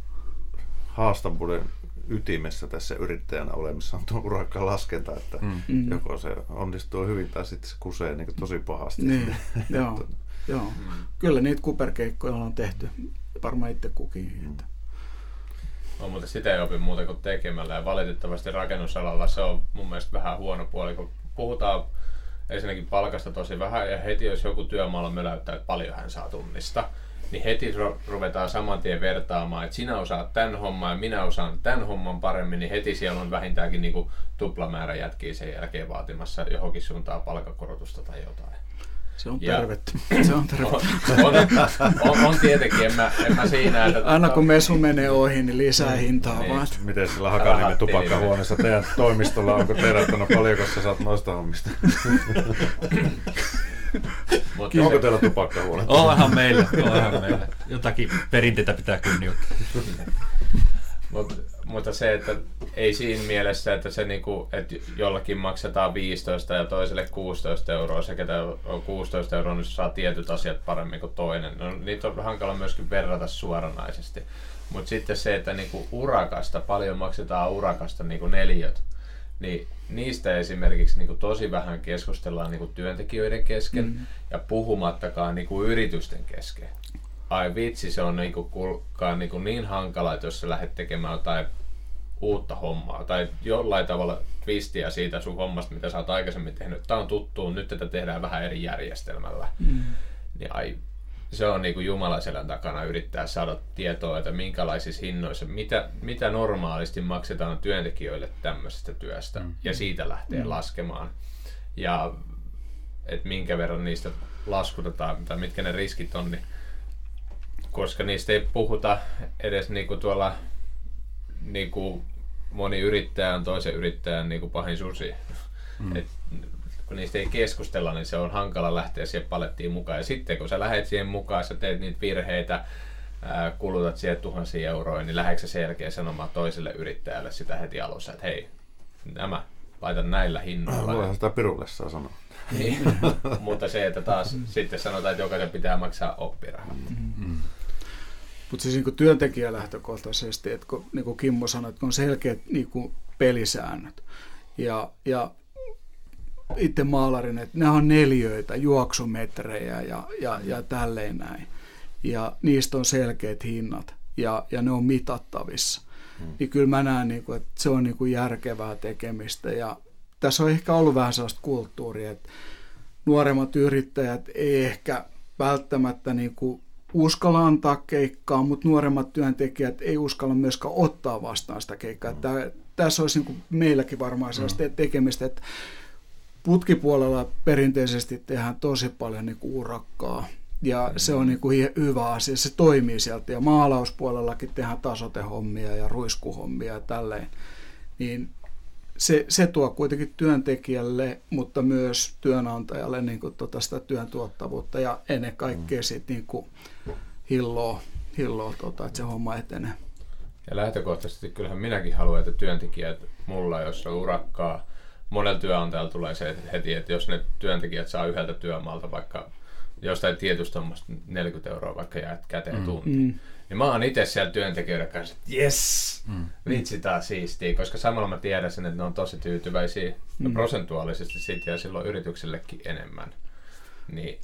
haastavuuden ytimessä tässä yrittäjänä olemassa on tuo urakka laskenta, että mm. joko se onnistuu hyvin tai sitten se kusee niin tosi pahasti. Niin, joo. Joo, mm. kyllä niitä kuperkeikkoja on tehty, varmaan itse kukin. Mm. No, mutta sitä ei opi muuta kuin tekemällä ja valitettavasti rakennusalalla se on mun mielestä vähän huono puoli, kun puhutaan ensinnäkin palkasta tosi vähän ja heti jos joku työmaalla möläyttää, että paljon hän saa tunnista, niin heti ruvetaan saman tien vertaamaan, että sinä osaat tämän homman ja minä osaan tämän homman paremmin, niin heti siellä on vähintäänkin niin kuin tuplamäärä jätkiä sen jälkeen vaatimassa johonkin suuntaan palkakorotusta tai jotain. Se on tervettä. Se on tervettä. On, on, on, on tietenkin, en mä, en mä siinä. Että Anna kun mesu menee ohi, niin lisää hintaa niin. vaan. Miten sillä Hakanimen tupakkahuoneessa teidän toimistolla, onko terättänyt paljonko sä saat noista hommista? Mutta onko teillä tupakkahuone? Onhan meillä, onhan meillä. Jotakin perinteitä pitää kunnioittaa. Mutta mutta se, että ei siinä mielessä, että se niinku, että jollakin maksetaan 15 ja toiselle 16 euroa, se ketä on 16 euroa, niin saa tietyt asiat paremmin kuin toinen. No, niitä on hankala myöskin verrata suoranaisesti. Mutta sitten se, että niinku urakasta, paljon maksetaan urakasta niinku neliöt, niin niistä esimerkiksi niin kuin tosi vähän keskustellaan niin kuin työntekijöiden kesken mm. ja puhumattakaan niin kuin yritysten kesken ai vitsi, se on niinku, kulkaa niinku niin hankala, että jos sä lähdet tekemään jotain uutta hommaa tai jollain tavalla twistiä siitä sun hommasta, mitä sä oot aikaisemmin tehnyt. Tämä on tuttu, nyt tätä tehdään vähän eri järjestelmällä. Mm. Niin ai, se on niin kuin Jumalaselän takana yrittää saada tietoa, että minkälaisissa hinnoissa, mitä, mitä normaalisti maksetaan työntekijöille tämmöisestä työstä mm. ja siitä lähtee mm. laskemaan. Ja että minkä verran niistä laskutetaan tai mitkä ne riskit on, niin koska niistä ei puhuta edes niinku tuolla niinku moni yrittäjä on toisen yrittäjän niinku pahin susi. Mm. Et, kun niistä ei keskustella, niin se on hankala lähteä siihen palettiin mukaan. Ja sitten kun sä lähet siihen mukaan, sä teet niitä virheitä, ää, kulutat siihen tuhansia euroja, niin lähdetkö sen jälkeen sanomaan toiselle yrittäjälle sitä heti alussa, että hei, nämä, laitan näillä hinnoilla. Voihan sitä pirulle saa sanoa. niin, mutta se, että taas sitten sanotaan, että jokaisen pitää maksaa oppirahat. Mm-hmm. Mutta siis niin työntekijälähtökohtaisesti, että kun, niin kuin Kimmo sanoi, että on selkeät niin kuin pelisäännöt. Ja, ja itse maalarin, että ne on neljöitä, juoksumetrejä ja, ja, ja tälleen näin. Ja niistä on selkeät hinnat ja, ja ne on mitattavissa. Hmm. Niin kyllä mä näen, niin kuin, että se on niin kuin järkevää tekemistä. Ja tässä on ehkä ollut vähän sellaista kulttuuria, että nuoremmat yrittäjät ei ehkä välttämättä niin kuin uskalla antaa keikkaa, mutta nuoremmat työntekijät ei uskalla myöskään ottaa vastaan sitä keikkaa. Mm. Tää, tässä olisi niin meilläkin varmaan sellaista mm. tekemistä, että putkipuolella perinteisesti tehdään tosi paljon niin urakkaa. Ja mm. se on niin kuin hyvä asia, se toimii sieltä. Ja maalauspuolellakin tehdään tasotehommia ja ruiskuhommia ja tälleen. Niin se, se tuo kuitenkin työntekijälle, mutta myös työnantajalle niin kuin tota sitä työn tuottavuutta ja ennen kaikkea mm. sit niin kuin hilloa, hilloa tota, että se homma etenee. Ja lähtökohtaisesti kyllähän minäkin haluan, että työntekijät mulla, jos on urakkaa, monella työnantajalla tulee se heti, että jos ne työntekijät saa yhdeltä työmaalta vaikka jostain tietystä 40 euroa vaikka jää käteen mm. tunti, mm niin mä oon itse siellä työntekijöiden kanssa, että yes, mm. vitsi taas siistiä, koska samalla mä tiedän sen, että ne on tosi tyytyväisiä mm. ja prosentuaalisesti siitä ja silloin yrityksellekin enemmän. Niin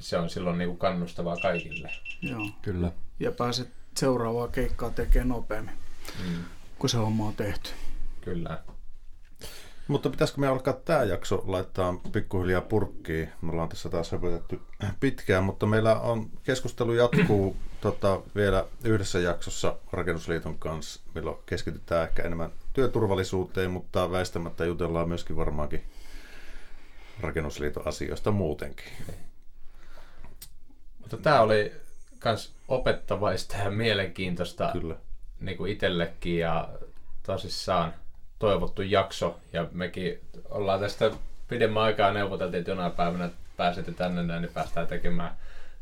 se on silloin niinku kannustavaa kaikille. Joo. Kyllä. Ja pääset seuraavaa keikkaa tekemään nopeammin, mm. kun se homma on tehty. Kyllä. Mutta pitäisikö me alkaa tämä jakso laittaa pikkuhiljaa purkkiin? Me ollaan tässä taas höpötetty pitkään, mutta meillä on keskustelu jatkuu tota, vielä yhdessä jaksossa Rakennusliiton kanssa, milloin keskitytään ehkä enemmän työturvallisuuteen, mutta väistämättä jutellaan myöskin varmaankin Rakennusliiton asioista muutenkin. Mutta tämä oli myös opettavaista ja mielenkiintoista Kyllä. niin kuin itsellekin ja tosissaan toivottu jakso. Ja mekin ollaan tästä pidemmän aikaa neuvoteltiin, että jonain päivänä pääsette tänne näin, niin päästään tekemään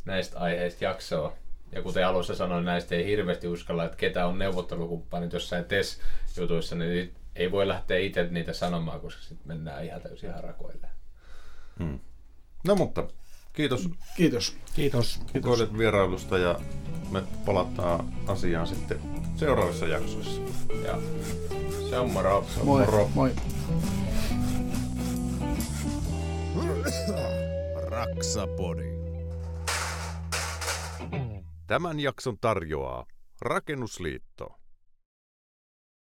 näistä aiheista jaksoa. Ja kuten alussa sanoin, näistä ei hirveästi uskalla, että ketä on neuvottelukumppanit jossain TES-jutuissa, niin ei voi lähteä itse niitä sanomaan, koska sitten mennään ihan täysin harakoille. Hmm. No mutta kiitos Kiitos. Kiitos. Kiitos vierailusta ja me palataan asiaan sitten seuraavissa jaksoissa. Ja se on moro. Moi. Moro. Moi. Raksapodi. Tämän jakson tarjoaa Rakennusliitto.